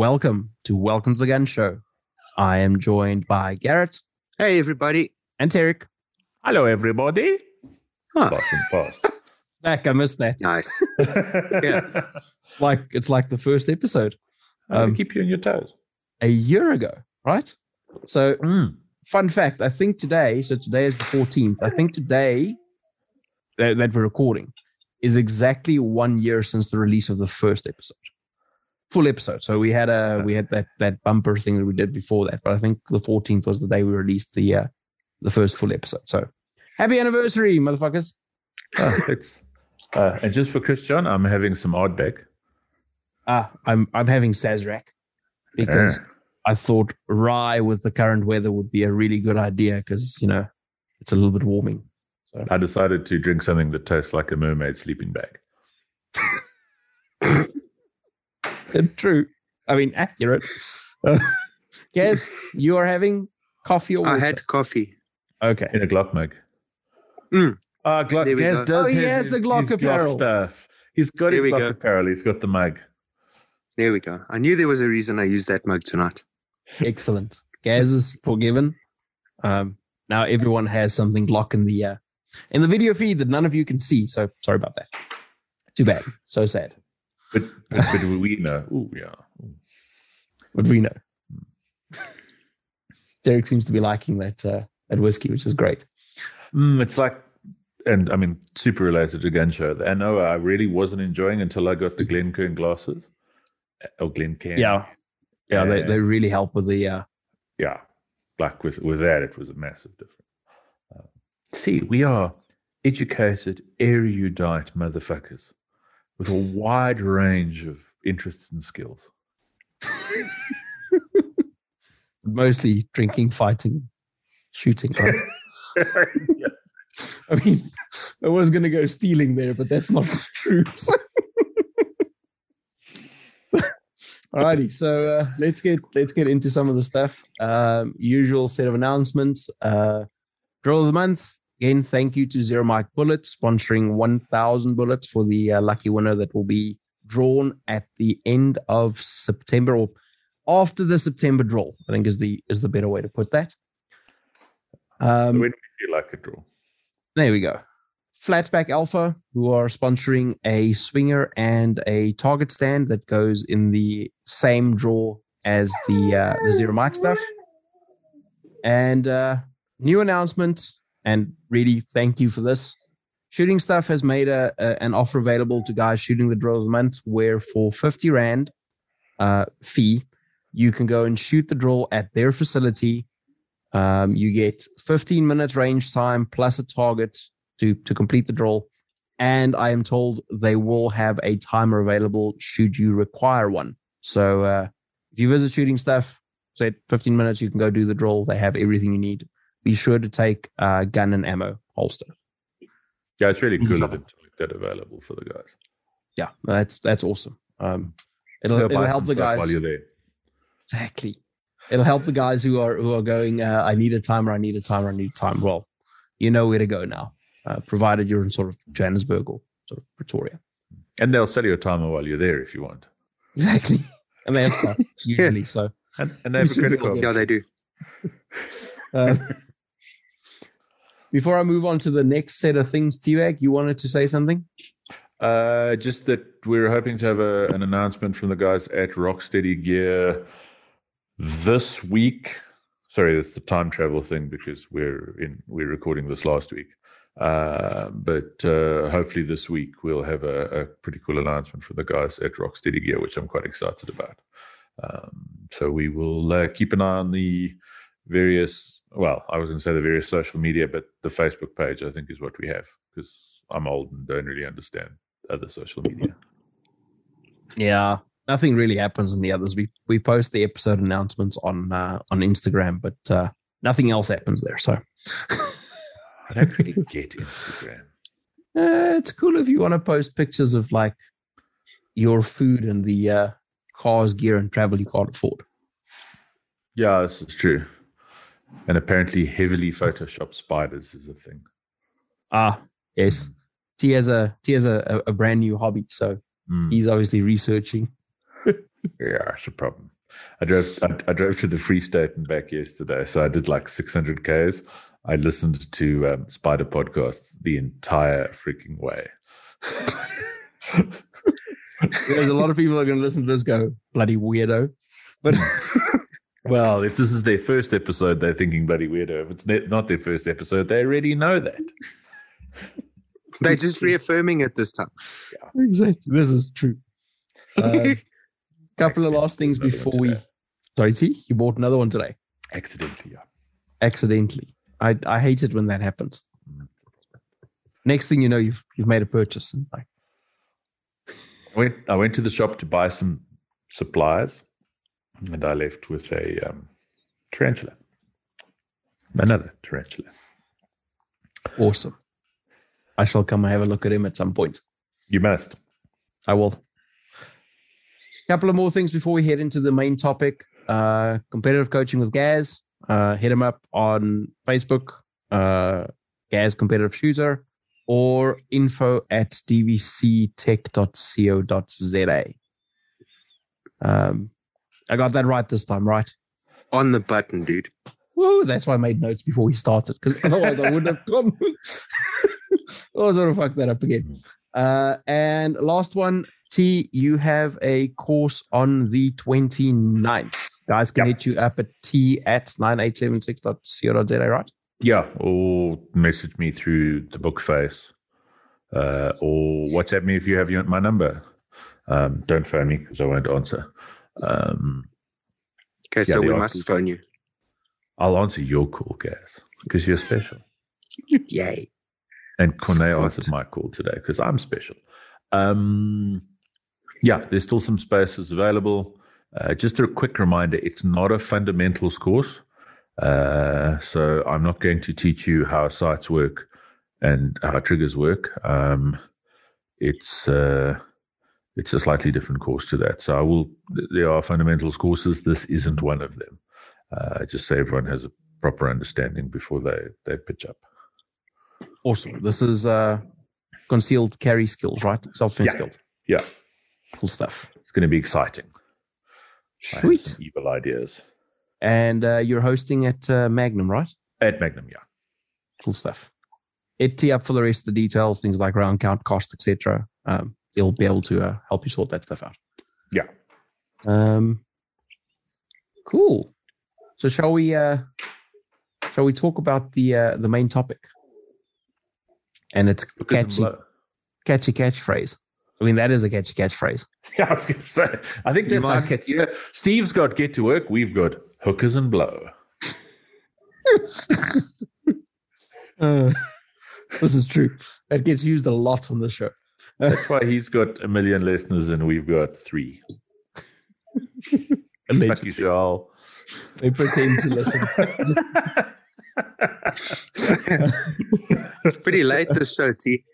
welcome to Welcome to the Gun Show. I am joined by Garrett Hey, everybody. and Tarek. Hello, everybody. Huh. Past past. Back, I missed that. Nice. Yeah. It's like it's like the first episode um, Um, keep you on your toes. a year ago, right? So, Mm. fun fact: I think today, so today is the fourteenth. I think today that, that we're recording is exactly one year since the release of the first episode, full episode. So we had a we had that that bumper thing that we did before that, but I think the fourteenth was the day we released the uh, the first full episode. So happy anniversary, motherfuckers! Oh, it's, uh, and just for Christian, I'm having some Ardbeg. Ah, I'm I'm having Sazerac because I thought rye with the current weather would be a really good idea because you know it's a little bit warming. So I decided to drink something that tastes like a mermaid sleeping bag. true. I mean accurate. Uh, Gaz, you are having coffee or water? I had coffee. okay. in a Glock mug. Mm. Ah, Glock, Gaz go. does Oh, he has his, the Glock his apparel. stuff. He's got There his we Glock go. apparel. He's got the mug. There we go. I knew there was a reason I used that mug tonight. Excellent. Gaz is forgiven. Um, now everyone has something Glock in the uh, in the video feed that none of you can see. So sorry about that. Too bad. So sad. But, but, but we know. Oh, yeah. Ooh. But we know. Derek seems to be liking that uh, that whiskey, which is great. Mm, it's like, and I mean, super related to gun show. I know I really wasn't enjoying until I got the Glencairn glasses. Or Glencairn. Yeah. Yeah, they, Uh, they really help with the uh, yeah, like with with that, it was a massive difference. Uh, see, we are educated, erudite motherfuckers with a wide range of interests and skills. mostly drinking, fighting, shooting. Right? I mean, I was going to go stealing there, but that's not true. So. Alrighty, so uh, let's get let's get into some of the stuff. Um, usual set of announcements. Uh, draw of the month. Again, thank you to Zero Mike Bullets sponsoring 1,000 bullets for the uh, lucky winner that will be drawn at the end of September or after the September draw. I think is the is the better way to put that. Um, when we feel like a draw. there we go. Flatback Alpha, who are sponsoring a swinger and a target stand that goes in the same draw as the uh, the zero mic stuff. And uh, new announcement, and really thank you for this. Shooting Stuff has made a, a an offer available to guys shooting the draw of the month, where for fifty rand uh, fee, you can go and shoot the draw at their facility um, you get 15 minutes range time plus a target to to complete the draw, and I am told they will have a timer available should you require one. So uh, if you visit shooting stuff, say 15 minutes, you can go do the draw. They have everything you need. Be sure to take uh, gun and ammo holster. Yeah, it's really cool of them to make that available for the guys. Yeah, that's that's awesome. Um, it'll, Go it'll help the guys. while you're there. Exactly. It'll help the guys who are who are going. Uh, I need a timer. I need a timer. I need a timer. Well, you know where to go now, uh, provided you're in sort of Johannesburg or sort of Pretoria. And they'll sell you a timer while you're there if you want. Exactly, and they have stuff usually. So And, and they have a should credit card. Yeah, they do. uh, before I move on to the next set of things, T-Bag, you wanted to say something? Uh, just that we're hoping to have a, an announcement from the guys at Rocksteady Gear this week. Sorry, it's the time travel thing because we're in we're recording this last week. Uh, but uh, hopefully this week we'll have a, a pretty cool announcement from the guys at Rocksteady Gear, which I'm quite excited about. Um, so we will uh, keep an eye on the various. Well, I was going to say the various social media, but the Facebook page I think is what we have because I'm old and don't really understand other social media. Yeah, nothing really happens in the others. We we post the episode announcements on uh, on Instagram, but uh, nothing else happens there. So I don't really get Instagram. Uh, it's cool if you want to post pictures of like your food and the uh, cars, gear, and travel you can't afford. Yeah, this is true. And apparently, heavily photoshopped spiders is a thing. Ah, yes. T has a T has a, a, brand new hobby, so Mm. he's obviously researching. Yeah, it's a problem. I drove I, I drove to the Free State and back yesterday, so I did like 600 k's. I listened to um, Spider podcasts the entire freaking way. There's a lot of people that are going to listen to this go bloody weirdo, but Well, if this is their first episode, they're thinking bloody weirdo. If it's not their first episode, they already know that. They're just reaffirming it this time. exactly this is true. Uh, couple of last things before we. today. Sorry, T, you bought another one today Accidentally, yeah. accidentally. I I hate it when that happens. Next thing you know, you've you've made a purchase and like I went, I went to the shop to buy some supplies, and I left with a um, tarantula. Another tarantula. awesome. I shall come and have a look at him at some point. You must. I will. A couple of more things before we head into the main topic. Uh, competitive coaching with Gaz. Uh, hit him up on Facebook, uh, Gaz Competitive Shooter, or info at dvctech.co.za. Um, I got that right this time, right? On the button, dude. Woo, that's why I made notes before we started, because otherwise I wouldn't have gone. otherwise I would have fuck that up again. Uh, and last one, T, you have a course on the 29th. Guys can Yep. hit you up at t at 9876.co.za, right? Yeah, or message me through the book face, uh, or WhatsApp me if you have your, my number. Um, don't phone me because I won't answer. Um, Okay, Yeah, so we must phone you. I'll answer your call, guys, because you're special. Yay. And Corne answered my call today because I'm special. Um, yeah, there's still some spaces available. Uh, just a quick reminder it's not a fundamentals course. Uh, so I'm not going to teach you how sites work and how triggers work. Um, it's uh, it's a slightly different course to that. So I will. There are fundamentals courses. This isn't one of them. Uh, just so everyone has a proper understanding before they they pitch up. Awesome. This is uh, concealed carry skills, right? Self defense Yeah. skills. Yeah, Cool stuff. it's going to be exciting. Sweet. evil ideas And uh, you're hosting at uh, Magnum, right? at Magnum. Yeah, cool stuff. It tee up for the rest of the details, things like round count, cost, etc. Um, he'll be able to uh, help you sort that stuff out. Yeah. Um, cool. So shall we? Uh, shall we talk about the uh, the main topic? And it's catchy, catchy catchphrase. I mean, that is a catchy catchphrase. Yeah, I was going to say. I think that's our catch. You know, Steve's got get to work. We've got hookers and blow. Uh, this is true. That gets used a lot on the show. That's why he's got a million listeners and we've got three. Fuck you, Charles. They pretend to listen. It's pretty late this show, T.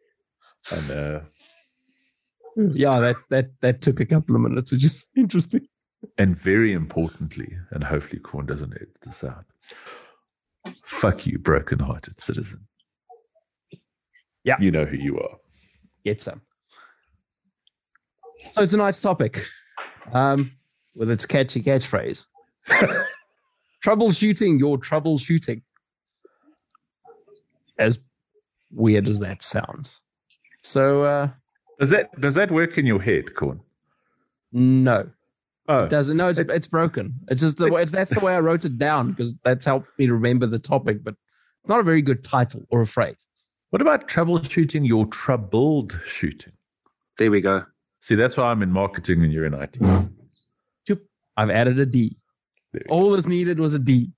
And uh, yeah, that that that took a couple of minutes, which is interesting. and very importantly, and hopefully Corn doesn't edit this out. Fuck you, broken-hearted citizen. Yeah. you know who you are. Get some. So it's a nice topic, um, with its catchy catchphrase, troubleshooting your troubleshooting. As weird as that sounds. So uh, Does that does that work in your head, Corn? no, Oh, it doesn't. No, it's it's broken. It's just the way. It's, that's the way I wrote it down because that's helped me remember the topic. But it's not a very good title or a phrase. what about troubleshooting your troubled shooting? There we go. See, that's why I'm in marketing and you're in IT. I've added a D. There we go. All that's needed was a D.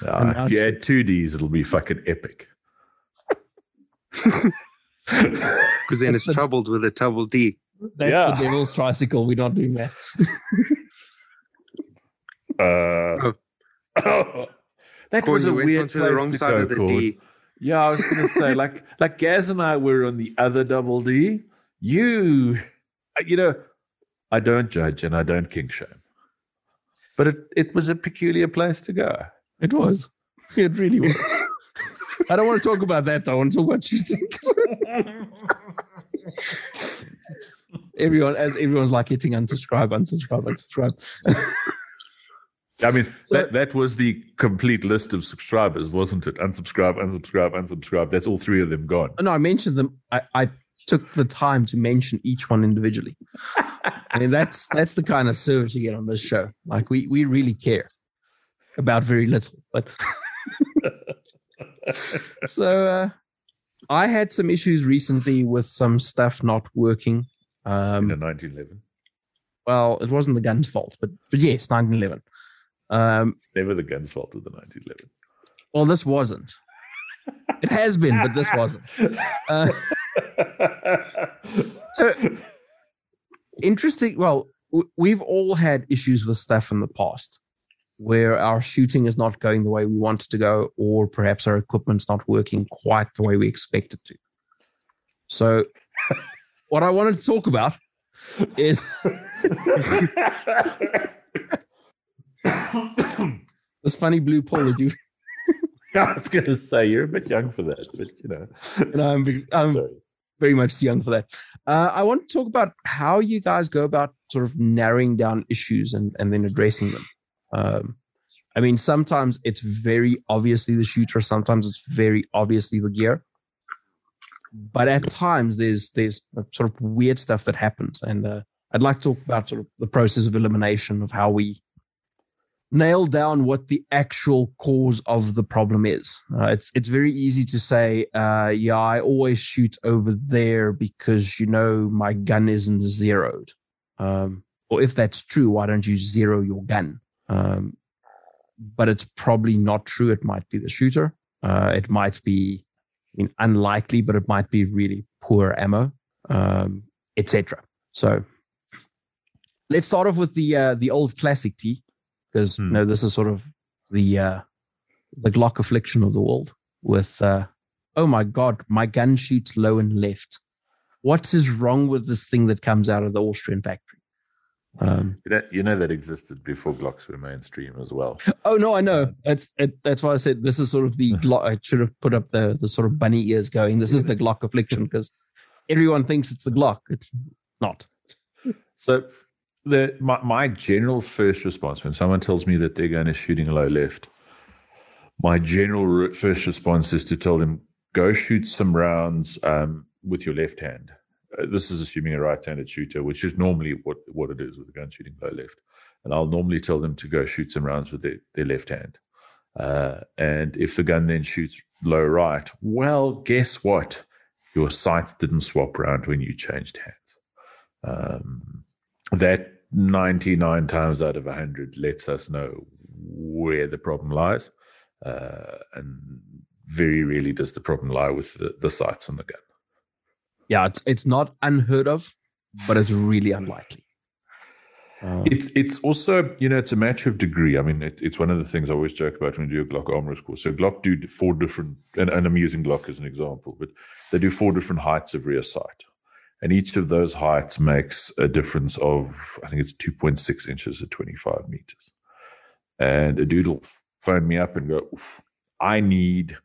And now if you it's- add two D's, it'll be fucking epic. Because then That's it's the- troubled with a double D. That's Yeah. the devil's tricycle. We're not doing that. Uh, that Corn, was a you went weird onto the place wrong to side go, of the Corn. D. Yeah, I was going to say, like, like Gaz and I were on the other double D. You, you know, I don't judge and I don't kink shame, but it, it was a peculiar place to go. It was. It really was. I don't want to talk about that though. I want to talk about shooting. everyone as everyone's like hitting unsubscribe, unsubscribe, unsubscribe. I mean, that, that was the complete list of subscribers, wasn't it? Unsubscribe, unsubscribe, unsubscribe. That's all three of them gone. no, I mentioned them. I, I took the time to mention each one individually. I mean, that's that's the kind of service you get on this show. Like we we really care about very little, but so uh, I had some issues recently with some stuff not working. In Um, the 1911. well, it wasn't the gun's fault, but but yes, 1911. Um, Never the gun's fault with the 1911. well, this wasn't. It has been, but this wasn't. Uh, so interesting. Well, we've all had issues with stuff in the past where our shooting is not going the way we want it to go, or perhaps our equipment's not working quite the way we expect it to. So, what I wanted to talk about is this funny blue pill that you, I was going to say you're a bit young for that, but you know. know, I'm, I'm Sorry. Very much too young for that. Uh, I want to talk about how you guys go about sort of narrowing down issues and, and then addressing them. Um, I mean, sometimes it's very obviously the shooter, sometimes it's very obviously the gear. But at times there's there's sort of weird stuff that happens, and uh, I'd like to talk about sort of the process of elimination of how we nail down what the actual cause of the problem is. Uh, it's it's very easy to say, uh, yeah, I always shoot over there because you know my gun isn't zeroed. Um, or if that's true, why don't you zero your gun? Um, but it's probably not true. It might be the shooter. Uh, it might be unlikely, but it might be really poor ammo, um, etc. So let's start off with the uh, the old classic T, because you Hmm. know this is sort of the uh, the Glock affliction of the world. With uh, oh my god, my gun shoots low and left. What is wrong with this thing that comes out of the Austrian factory? Um, You know, you know that existed before Glocks were mainstream as well. Oh no, I know. That's it, that's why I said this is sort of the Glock. I should have put up the the sort of bunny ears going. This is the Glock affliction because everyone thinks it's the Glock. It's not. So the my, my general first response when someone tells me that they're going to shooting low left, my general first response is to tell them go shoot some rounds um, with your left hand. Uh, this is assuming a right-handed shooter, which is normally what what it is with a gun shooting low left. And I'll normally tell them to go shoot some rounds with their, their left hand. Uh, and if the gun then shoots low right, well, guess what? Your sights didn't swap around when you changed hands. Um, that 99 times out of 100 lets us know where the problem lies. Uh, and very rarely does the problem lie with the, the sights on the gun. Yeah, it's it's not unheard of, but it's really unlikely. Uh, It's it's also you know it's a matter of degree. I mean, it, it's one of the things I always joke about when we do a Glock armorer's course. So Glock do four different, and, and I'm using Glock as an example, but they do four different heights of rear sight, and each of those heights makes a difference of I think it's 2.6 inches or 25 meters. And a dude will phone me up and go, I need.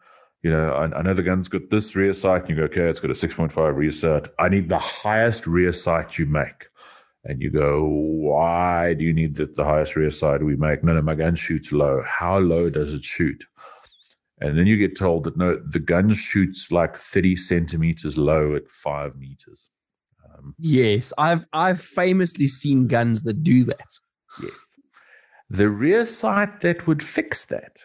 You know, I, I know the gun's got this rear sight, and you go, okay, it's got a 6.5 rear sight. I need the highest rear sight you make and you go, why do you need the, the highest rear sight we make? No, no, my gun shoots low. How low does it shoot? And then you get told that no, the gun shoots like 30 centimeters low at five meters. Yes, I've I've famously seen guns that do that. yes. The rear sight that would fix that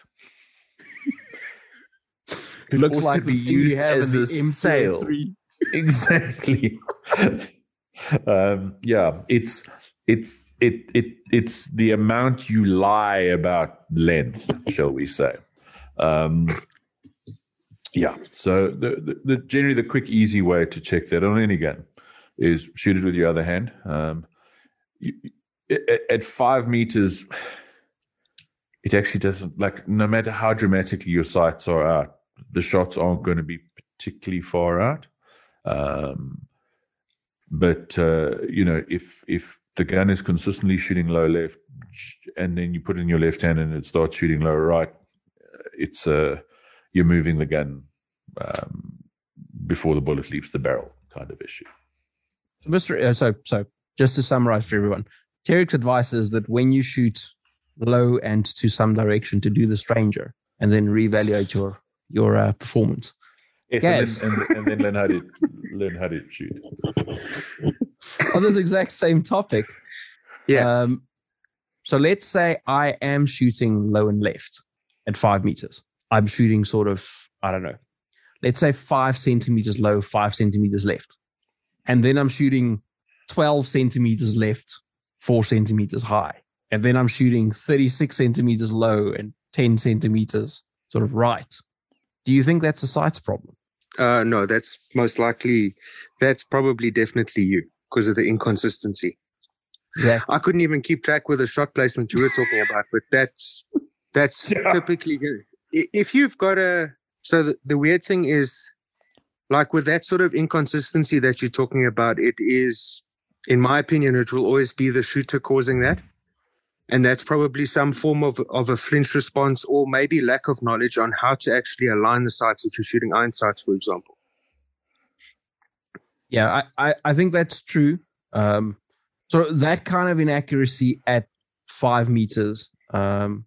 could Looks also like the be used have as a the sail. M3. exactly um yeah it's it's it it it's the amount you lie about length shall we say um yeah so the, the, the generally the quick easy way to check that on any gun is shoot it with your other hand um you, at, five meters it actually doesn't like no matter how dramatically your sights are out the shots aren't going to be particularly far out um, but uh, you know, if if the gun is consistently shooting low left, and then you put it in your left hand and it starts shooting low right, it's uh, you're moving the gun um, before the bullet leaves the barrel, kind of issue. Mr. Uh, so, so just to summarize for everyone, Tarek's advice is that when you shoot low and to some direction to do the stranger, and then reevaluate your your uh, performance. Yes, Yes. And, then, and, and then learn how to learn how to shoot. On this exact same topic, Yeah. Um, so let's say I am shooting low and left at five meters. I'm shooting sort of I don't know. Let's say five centimeters low, five centimeters left, and then I'm shooting twelve centimeters left, four centimeters high, and then I'm shooting thirty-six centimeters low and ten centimeters sort of right. Do you think that's a sights problem? Uh, no, that's most likely, that's probably definitely you because of the inconsistency. Yeah. I couldn't even keep track with the shot placement you were talking about, but that's that's Yeah. typically good. If you've got a so the, the weird thing is like with that sort of inconsistency that you're talking about, it is, in my opinion, it will always be the shooter causing that. And that's probably some form of, of a flinch response or maybe lack of knowledge on how to actually align the sights if you're shooting iron sights, for example. Yeah, I, I, I think that's true. Um, so that kind of inaccuracy at five meters, um,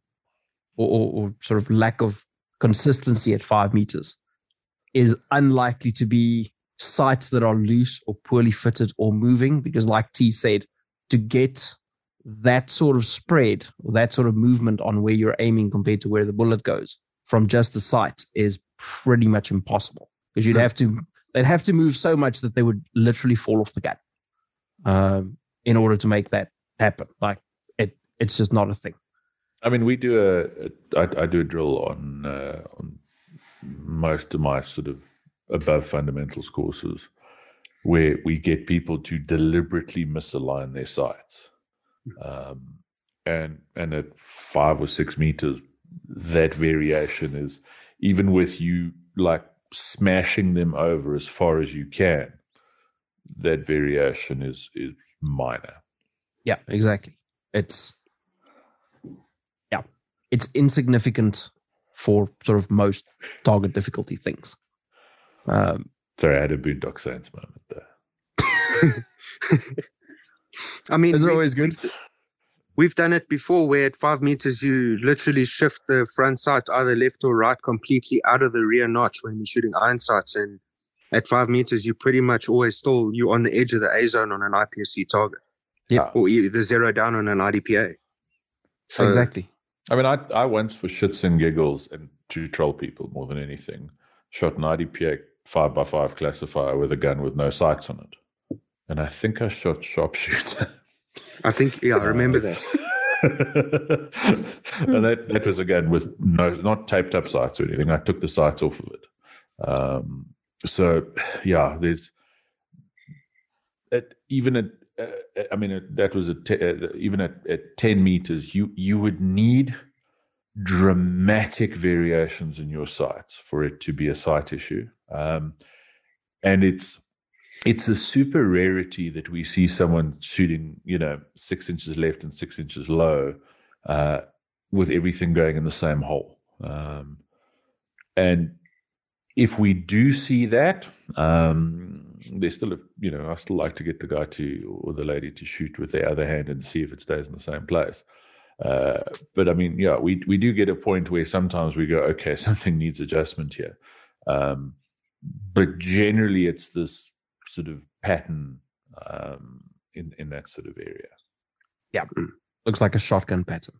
or, or, or sort of lack of consistency at five meters, is unlikely to be sights that are loose or poorly fitted or moving. Because, like T said, to get that sort of spread or that sort of movement on where you're aiming compared to where the bullet goes from just the sight is pretty much impossible. Because you'd have to they'd have to move so much that they would literally fall off the gun um, in order to make that happen. Like it, it's just not a thing. I mean, we do a, a I, I do a drill on uh, on most of my sort of above fundamentals courses, where we get people to deliberately misalign their sights, um, and and at five or six meters, that variation is even with you like smashing them over as far as you can. That variation is is minor. Yeah, exactly. It's yeah, it's insignificant for sort of most target difficulty things. Um, Sorry, I had a Boondock Saints moment there. I mean, is it always good? We've done it before where at five meters you literally shift the front sight either left or right completely out of the rear notch when you're shooting iron sights. And at five meters, you pretty much always still you're on the edge of the A zone on an IPSC target. Yeah. Or either zero down on an IDPA. So, exactly. I mean, I, I once for shits and giggles and to troll people more than anything, shot an IDPA five by five classifier with a gun with no sights on it. And I think I shot sharpshooter. I think, yeah, I remember that. and that, that was again with no not taped up sights or anything. I took the sights off of it. Um, so yeah, there's at, even at uh, I mean that was a te- uh, even at, at ten meters, you you would need dramatic variations in your sights for it to be a sight issue. Um, and it's it's a super rarity that we see someone shooting, you know, six inches left and six inches low, uh, with everything going in the same hole. Um, and if we do see that, um, there's still, a, you know, I still like to get the guy to or the lady to shoot with their other hand and see if it stays in the same place. Uh, but I mean, yeah, we we do get a point where sometimes we go, okay, something needs adjustment here. Um, but generally, it's this sort of pattern um, in in that sort of area. Yeah, looks like a shotgun pattern.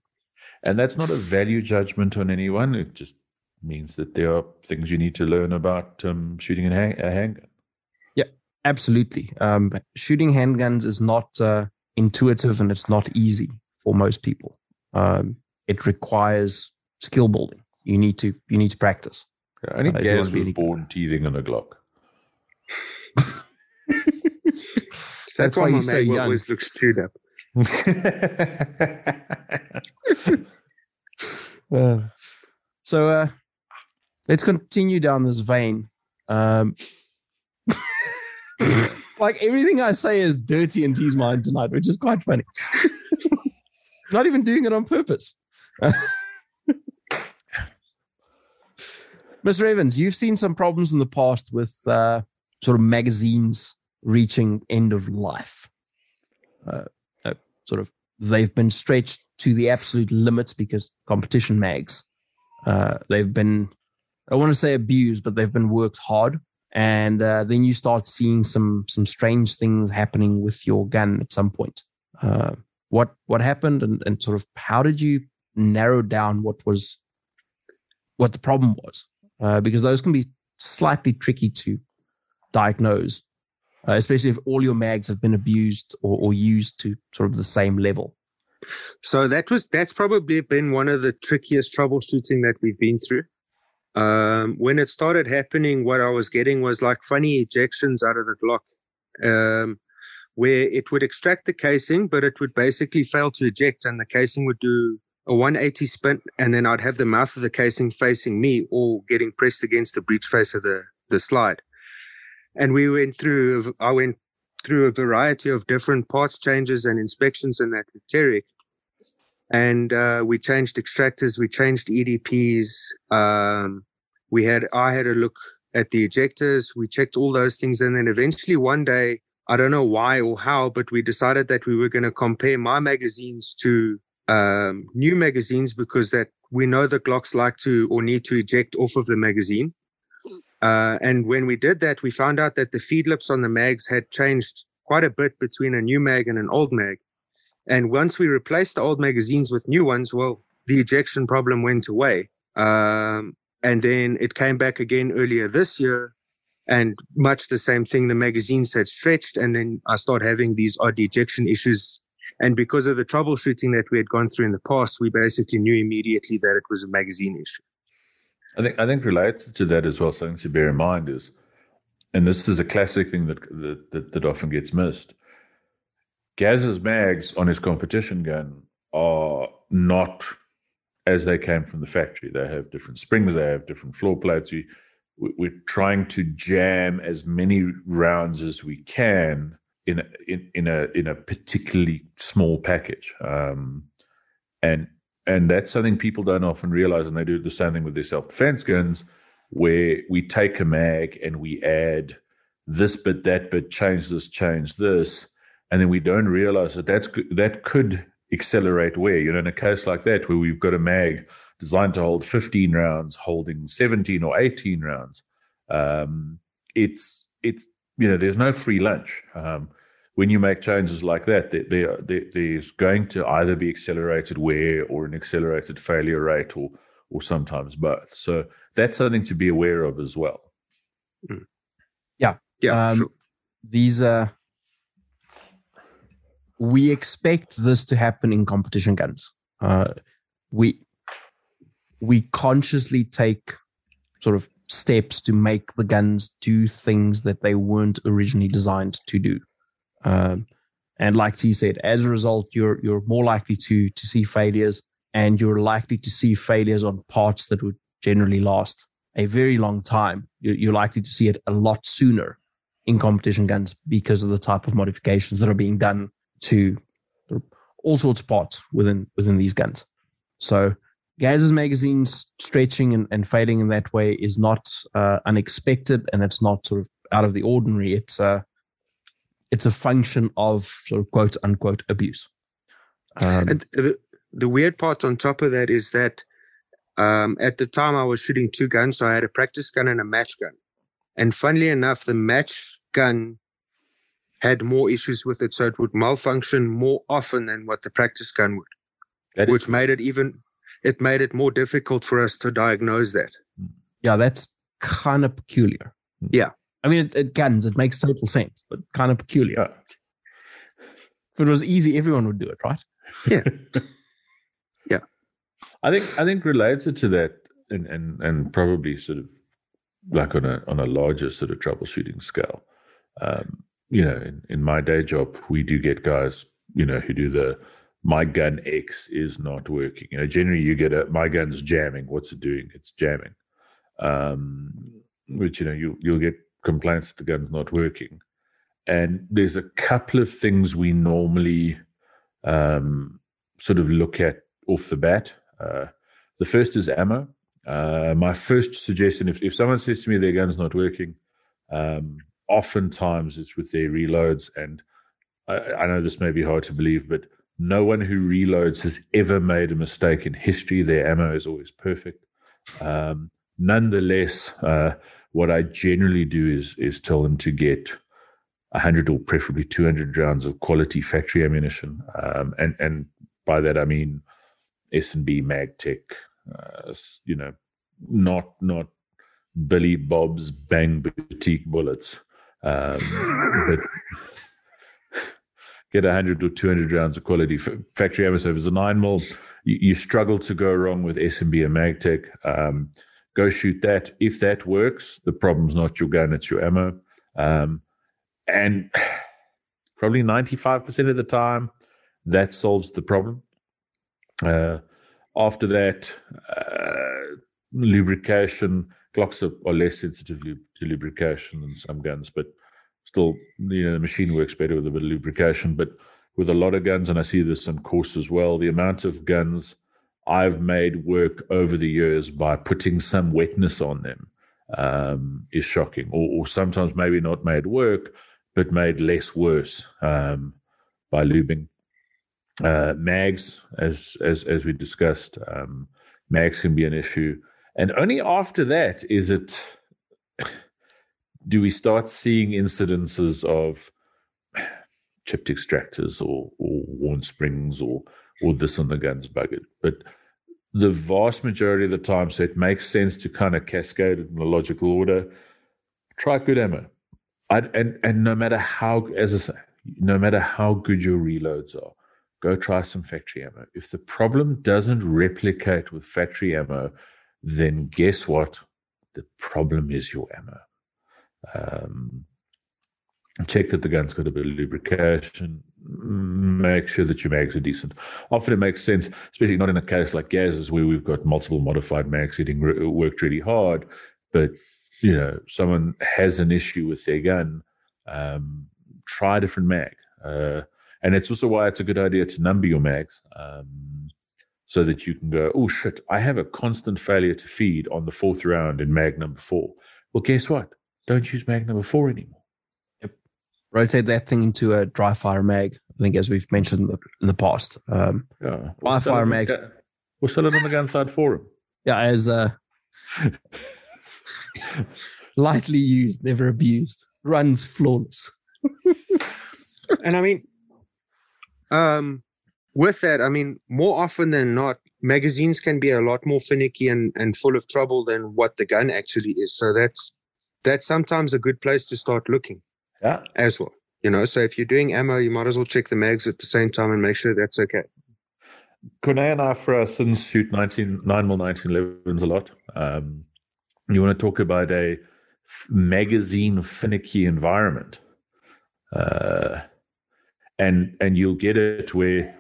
And that's not a value judgment on anyone. It just means that there are things you need to learn about um, shooting a, hang- a handgun. Absolutely. Um, shooting handguns is not uh, intuitive and it's not easy for most people. Um, it requires skill building. You need to you need to practice. Only Uh, if you wanna Gaz be was any- born teething on a Glock. So That's that's, why why my you're so young. always looks chewed up. So uh, let's continue down this vein. Um, like everything I say is dirty in T's mind tonight, which is quite funny. Not even doing it on purpose. Mr. Ravens, you've seen some problems in the past with uh, sort of magazines reaching end of life. Uh, uh, sort of, they've been stretched to the absolute limits because competition mags. Uh, they've been, I want to say abused, but they've been worked hard. And uh, then you start seeing some some strange things happening with your gun at some point. Uh, what what happened, and, and sort of how did you narrow down what was what the problem was? Uh, because those can be slightly tricky to diagnose, uh, especially if all your mags have been abused or, or used to sort of the same level. So that was that's probably been one of the trickiest troubleshooting that we've been through. Um, when it started happening, what I was getting was like funny ejections out of the Glock, um, where it would extract the casing, but it would basically fail to eject, and the casing would do a 180 spin, and then I'd have the mouth of the casing facing me or getting pressed against the breech face of the the slide. And we went through. I went through a variety of different parts changes and inspections in that Terry. And uh, we changed extractors, we changed EDPs. Um, we had, I had a look at the ejectors, we checked all those things. And then eventually one day, I don't know why or how, but we decided that we were going to compare my magazines to um, new magazines because that we know the Glocks like to or need to eject off of the magazine. Uh, and when we did that, we found out that the feed lips on the mags had changed quite a bit between a new mag and an old mag. And once we replaced the old magazines with new ones, well, the ejection problem went away. Um, and then it came back again earlier this year. And much the same thing, the magazines had stretched. And then I started having these odd ejection issues. And because of the troubleshooting that we had gone through in the past, we basically knew immediately that it was a magazine issue. I think I think related to that as well, something to bear in mind is, and this is a classic thing that that, that, that often gets missed. Gaz's mags on his competition gun are not as they came from the factory. They have different springs, they have different floor plates. We, we're trying to jam as many rounds as we can in a, in, in a in a particularly small package, um, and and that's something people don't often realize, and they do the same thing with their self defense guns, where we take a mag and we add this bit, that bit, change this, change this, and then we don't realize that that's that could accelerate wear. You know, in a case like that where we've got a mag designed to hold 15 rounds, holding 17 or 18 rounds, um, it's it's you know there's no free lunch. Um, when you make changes like that, there, there, there's going to either be accelerated wear or an accelerated failure rate, or or sometimes both. So that's something to be aware of as well. Hmm. Yeah, yeah. Um, sure. These uh, we expect this to happen in competition guns. Uh, we we consciously take sort of steps to make the guns do things that they weren't originally designed to do. Um, and like T said, as a result, you're you're more likely to to see failures, and you're likely to see failures on parts that would generally last a very long time. You're, you're likely to see it a lot sooner in competition guns because of the type of modifications that are being done to all sorts of parts within within these guns. So Gaz's magazines stretching and, and failing in that way is not uh, unexpected and it's not sort of out of the ordinary. It's uh, it's a function of sort of quote unquote abuse. Um, and the, the weird part on top of that is that um, at the time I was shooting two guns, so I had a practice gun and a match gun. And funnily enough, the match gun had more issues with it, so it would malfunction more often than what the practice gun would, that which is- made it even it made it more difficult for us to diagnose that. Yeah, that's kind of peculiar. Yeah. I mean, it, it guns, it makes total sense, but kind of peculiar. If it was easy, everyone would do it, right? Yeah. yeah. I think I think related to that, and and and probably sort of like on a on a larger sort of troubleshooting scale. Um, you know, in, in my day job, we do get guys, you know, who do the my gun X is not working. You know, generally you get a my gun's jamming. What's it doing? It's jamming. Um, which you know you you'll get complaints that the gun's not working. And there's a couple of things we normally um, sort of look at off the bat. Uh, the first is ammo. Uh, my first suggestion, if, if someone says to me their gun's not working, um, oftentimes it's with their reloads. And I, I know this may be hard to believe, but no one who reloads has ever made a mistake in history. Their ammo is always perfect. Um, nonetheless, uh, what I generally do is is tell them to get 100 or preferably 200 rounds of quality factory ammunition, um, and and by that I mean S and B Magtech, uh, you know, not not Billy Bob's Bang Boutique bullets, um, but get 100 or 200 rounds of quality factory ammo. If it's a nine mil, you, you struggle to go wrong with S and B and Magtech. Um, go shoot that. If that works, the problem's not your gun, it's your ammo. Um, and probably 95% of the time, that solves the problem. Uh, after that, uh, lubrication, Glocks are, are less sensitive to lubrication than some guns, but still, you know, the machine works better with a bit of lubrication. But with a lot of guns, and I see this on course as well, the amount of guns I've made work over the years by putting some wetness on them um, is shocking, or, or, sometimes maybe not made work, but made less worse um, by lubing. Uh, mags, as as as we discussed, um, mags can be an issue, and only after that is it do we start seeing incidences of chipped extractors or, or worn springs or or this on the guns buggered. But the vast majority of the time, so it makes sense to kind of cascade it in a logical order. Try good ammo. I'd, and and no matter how, as I say, no matter how good your reloads are, go try some factory ammo. If the problem doesn't replicate with factory ammo, then guess what? The problem is your ammo. Um, check that the gun's got a bit of lubrication. Make sure that your mags are decent. Often it makes sense, especially not in a case like Gaz's where we've got multiple modified mags hitting worked really hard, but you know someone has an issue with their gun. Um, try a different mag, uh, and it's also why it's a good idea to number your mags. Um, so that you can go, oh shit, I have a constant failure to feed on the fourth round in mag number four. Well, guess what? Don't use mag number four anymore. Yep. Rotate that thing into a dry fire mag. I think, as we've mentioned in the, in the past. Um, yeah. Dry fire mags. we'll sell it on the gun side forum. Yeah, as uh, lightly used, never abused, runs flawless. and I mean, um, with that, I mean, more often than not, magazines can be a lot more finicky and, and full of trouble than what the gun actually is. So that's that's sometimes a good place to start looking. Yeah. As well. You know, so if you're doing ammo, you might as well check the mags at the same time and make sure that's okay. Kone and I, for us, since shoot 19, 9 mil 1911s a lot. Um, you want to talk about a magazine finicky environment. Uh, and and you'll get it where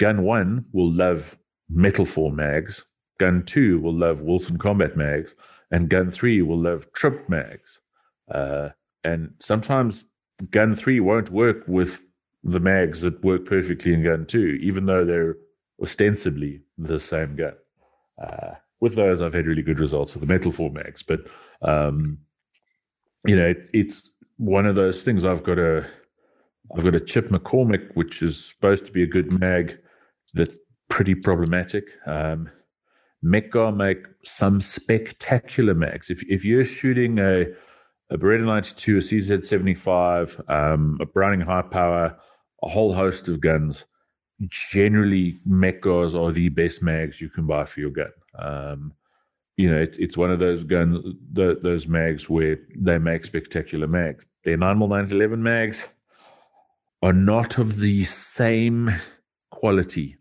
gun one will love Metalform mags, gun two will love Wilson combat mags, and gun three will love Tripp mags. Uh, and sometimes gun three won't work with the mags that work perfectly in gun two, even though they're ostensibly the same gun. Uh, with those, I've had really good results with the Metalform mags, but um, you know, it, it's one of those things. I've got a, I've got a Chip McCormick, which is supposed to be a good mag, that's pretty problematic. Um, make some spectacular mags. If if you're shooting a a Beretta 92, a CZ 75, um, a Browning High Power, a whole host of guns, generally Mec-Gars are the best mags you can buy for your gun. Um, you know, it, it's one of those guns, the, those mags where they make spectacular mags. Their 9mm 911 mags are not of the same quality.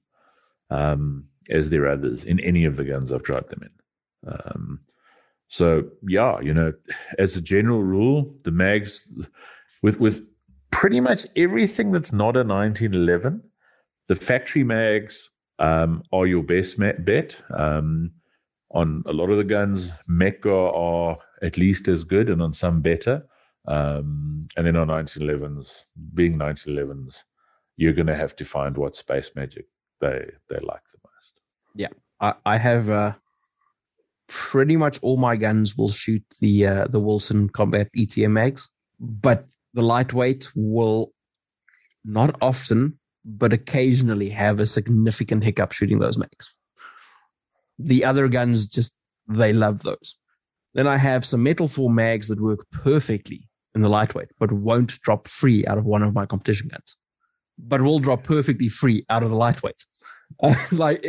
Um, as their others in any of the guns I've tried them in. Um, so yeah, you know, as a general rule, the mags with with pretty much everything that's not a 1911, the factory mags um, are your best bet. Um, on a lot of the guns, Mec-Gar are at least as good, and on some better. Um, and then on 1911s, being 1911s, you're going to have to find what space magic they they like the most. Yeah, I, I have uh, pretty much all my guns will shoot the uh, the Wilson Combat ETM mags. but the lightweight will not often, but occasionally have a significant hiccup shooting those mags. The other guns just they love those. Then I have some Metalform mags that work perfectly in the lightweight, but won't drop free out of one of my competition guns, but will drop perfectly free out of the lightweight. Uh, like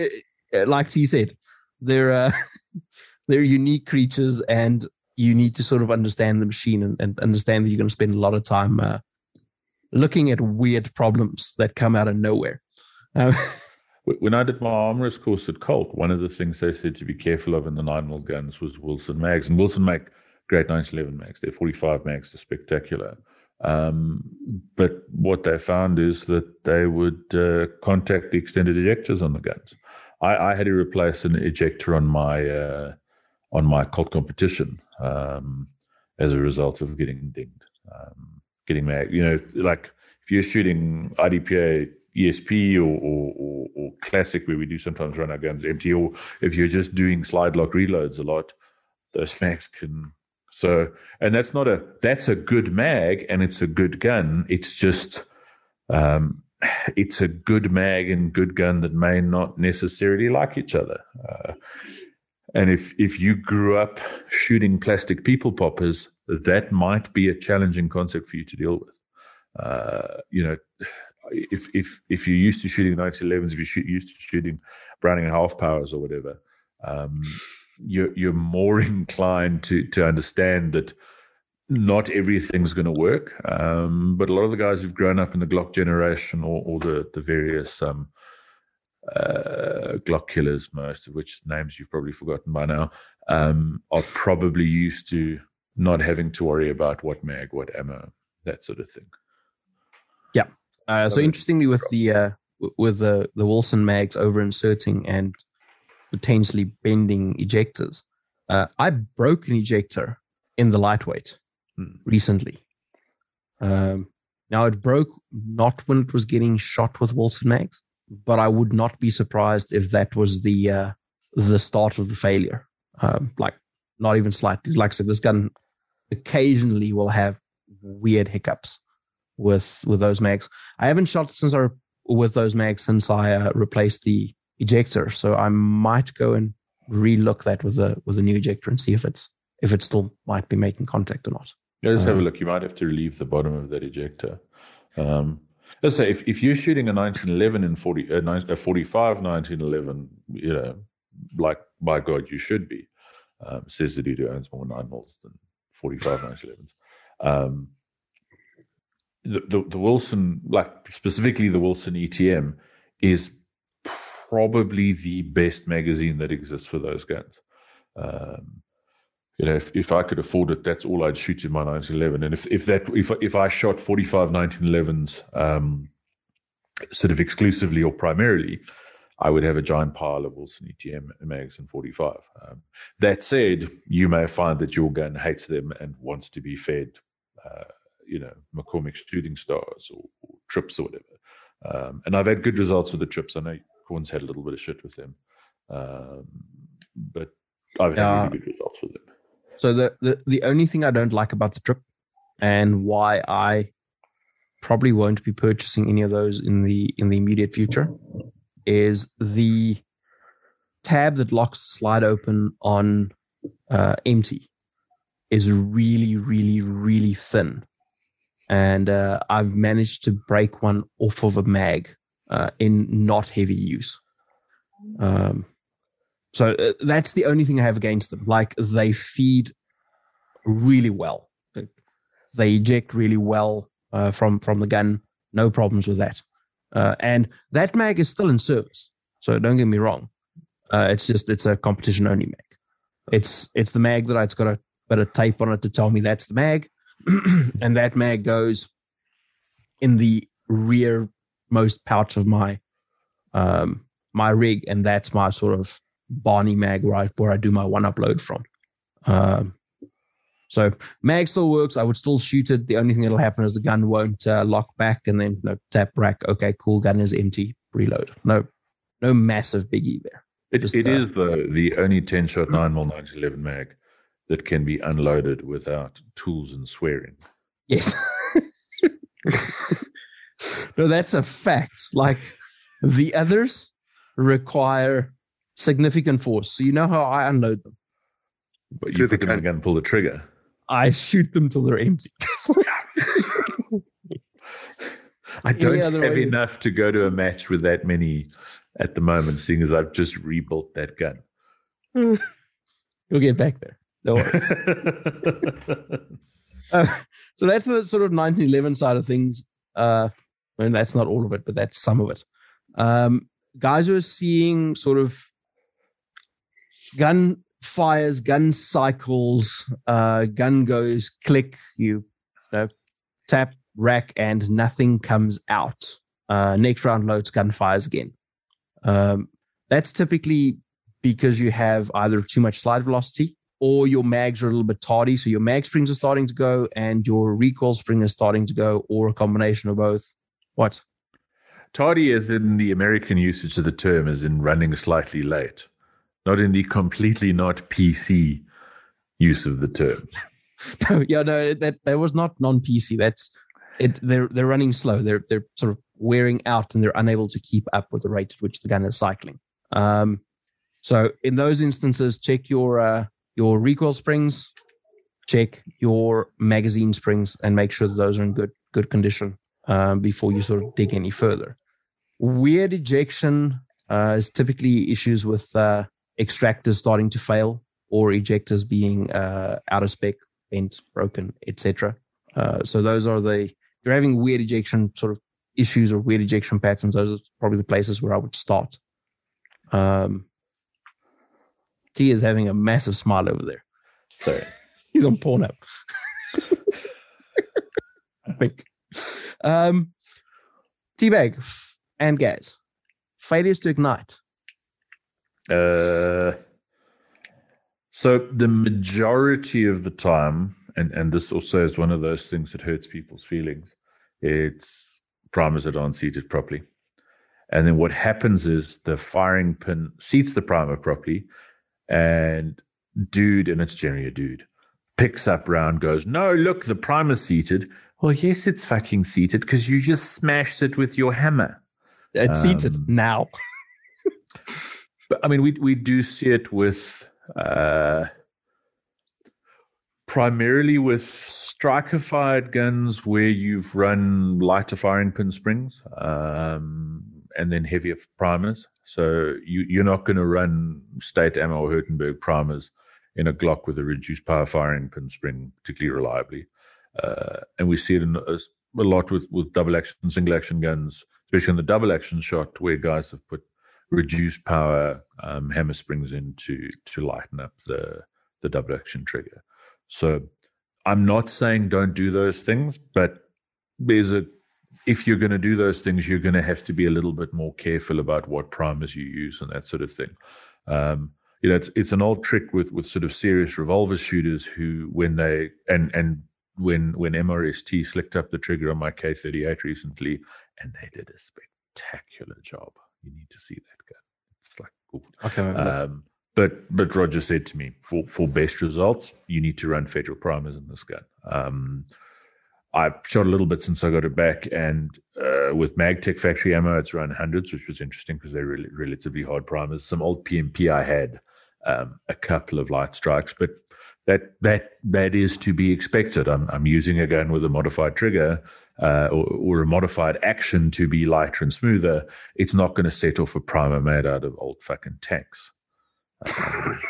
like T said, they're uh, they're unique creatures, and you need to sort of understand the machine and, and understand that you're going to spend a lot of time uh, looking at weird problems that come out of nowhere. Uh, when I did my armorist course at Colt, one of the things they said to be careful of in the nine mil guns was Wilson mags, and Wilson make great 1911 mags. Their 45 mags are spectacular. Um, but what they found is that they would uh, contact the extended ejectors on the guns. I, I, had to replace an ejector on my uh, on my Colt competition um, as a result of getting dinged, um, getting mag. You know, like if you're shooting IDPA ESP or, or, or, or, classic, where we do sometimes run our guns empty, or if you're just doing slide lock reloads a lot, those mags can. So, and that's not a that's a good mag, and it's a good gun. It's just um, it's a good mag and good gun that may not necessarily like each other. Uh, and if if you grew up shooting plastic people poppers, that might be a challenging concept for you to deal with. Uh, you know, if if if you're used to shooting 1911s, if you're used to shooting Browning half powers or whatever, um, you're you're more inclined to to understand that not everything's going to work. Um, but a lot of the guys who've grown up in the Glock generation or, or the the various um, uh, Glock killers, most of which names you've probably forgotten by now, um, are probably used to not having to worry about what mag, what ammo, that sort of thing. Yeah. Uh, so interestingly, with the uh, with the the Wilson mags over inserting and potentially bending ejectors, uh, I broke an ejector in the lightweight hmm. recently. Um, now it broke not when it was getting shot with Wilson mags, but I would not be surprised if that was the uh, the start of the failure. Um, like not even slightly. Like I said, this gun occasionally will have weird hiccups with with those mags. I haven't shot since I with those mags since I uh, replaced the ejector, so I might go and relook that with a with a new ejector and see if it's if it still might be making contact or not. Yeah, just have a uh, look. You might have to relieve the bottom of that ejector. Um, let's say if, if you're shooting a 1911 and 40 a 45 1911, you know, like by God, you should be. Um, says the dude who owns more nine mils than 45 1911s. Um, the, the, the Wilson, like specifically the Wilson ETM, is probably the best magazine that exists for those guns. Um, you know, if, if I could afford it, that's all I'd shoot in my 1911. And if, if that if if I shot 45 1911s um, sort of exclusively or primarily, I would have a giant pile of Wilson ETM mags and 45. Um, that said, you may find that your gun hates them and wants to be fed uh, you know McCormick shooting stars or, or Tripps or whatever. Um, and I've had good results with the Tripps. I know Corn's had a little bit of shit with them, um, but I've had really good results with them. So the, the the only thing I don't like about the Tripp, and why I probably won't be purchasing any of those in the in the immediate future, is the tab that locks slide open on uh, empty is really really really thin. And uh, I've managed to break one off of a mag uh, in not heavy use. Um, so uh, that's the only thing I have against them. Like they feed really well, they eject really well uh, from from the gun. No problems with that. Uh, and that mag is still in service. So don't get me wrong. Uh, it's just it's a competition only mag. It's it's the mag that it's got a bit of tape on it to tell me that's the mag and that mag goes in the rear most pouch of my um my rig, and that's my sort of Barney mag where I where I do my one upload from. Um, so mag still works. I would still shoot it. The only thing that'll happen is the gun won't uh, lock back, and then you know, tap rack. Okay, cool. Gun is empty. Reload. No, no massive biggie there. It, Just, it uh, is the the only ten shot nine mm. nine eleven mag that can be unloaded without tools and swearing. Yes. no, that's a fact. Like the others require significant force. So you know how I unload them. But Through you the put them in the gun and pull the trigger. I shoot them till they're empty. I don't other have way? enough to go to a match with that many at the moment, seeing as I've just rebuilt that gun. You'll get back there. Don't worry. Uh, so that's the sort of 1911 side of things. Uh, Mean, that's not all of it, but that's some of it. Um, guys are seeing sort of gun fires, gun cycles, uh, gun goes click, you, tap, rack, and nothing comes out. Uh, next round loads, gun fires again. Um, that's typically because you have either too much slide velocity or your mags are a little bit tardy. So your mag springs are starting to go and your recoil spring is starting to go, or a combination of both. What? Tardy is in the American usage of the term, as in running slightly late, not in the completely not PC use of the term. No, yeah, no, that that was not non-PC. That's it. They're they're running slow. They're they're sort of wearing out and they're unable to keep up with the rate at which the gun is cycling. Um, so in those instances, check your uh, your recoil springs, check your magazine springs, and make sure that those are in good good condition um, before you sort of dig any further. Weird ejection uh, is typically issues with uh, extractors starting to fail or ejectors being uh, out of spec, bent, broken, etc. Uh, so those are the if you're having weird ejection sort of issues or weird ejection patterns. Those are probably the places where I would start. Um, T is having a massive smile over there. Sorry. He's on Pornhub. I think. Um, T-Bag and Gaz. Failures to ignite. Uh, so the majority of the time, and and this also is one of those things that hurts people's feelings. It's primers that aren't seated properly, and then what happens is the firing pin seats the primer properly, and dude, and it's generally a dude, picks up round, goes, no, look, the primer's seated. Well, yes, it's fucking seated because you just smashed it with your hammer. It's seated Um, now. But I mean, we we do see it with uh, primarily with striker fired guns where you've run lighter firing pin springs um, and then heavier primers. So you you're not going to run state ammo or Hirtenberg primers in a Glock with a reduced power firing pin spring particularly reliably. Uh, and we see it in a, a lot with with double action, single action guns, especially in the double action shot where guys have put reduced power um, hammer springs in to to lighten up the the double action trigger. So I'm not saying don't do those things, but there's a if you're going to do those things, you're going to have to be a little bit more careful about what primers you use and that sort of thing. Um, you know, it's it's an old trick with with sort of serious revolver shooters who when they and and when when MRST slicked up the trigger on my K38 recently, and they did a spectacular job. You need to see that gun. It's like, cool. Okay. um, but but Roger said to me, for for best results, you need to run federal primers in this gun. Um, I've shot a little bit since I got it back, and uh, with Magtech factory ammo, it's run hundreds, which was interesting because they're really, relatively hard primers. Some old PMP I had um, a couple of light strikes, but that that that is to be expected. I'm I'm using a gun with a modified trigger uh, or, or a modified action to be lighter and smoother. It's not going to set off a primer made out of old fucking tanks. Um,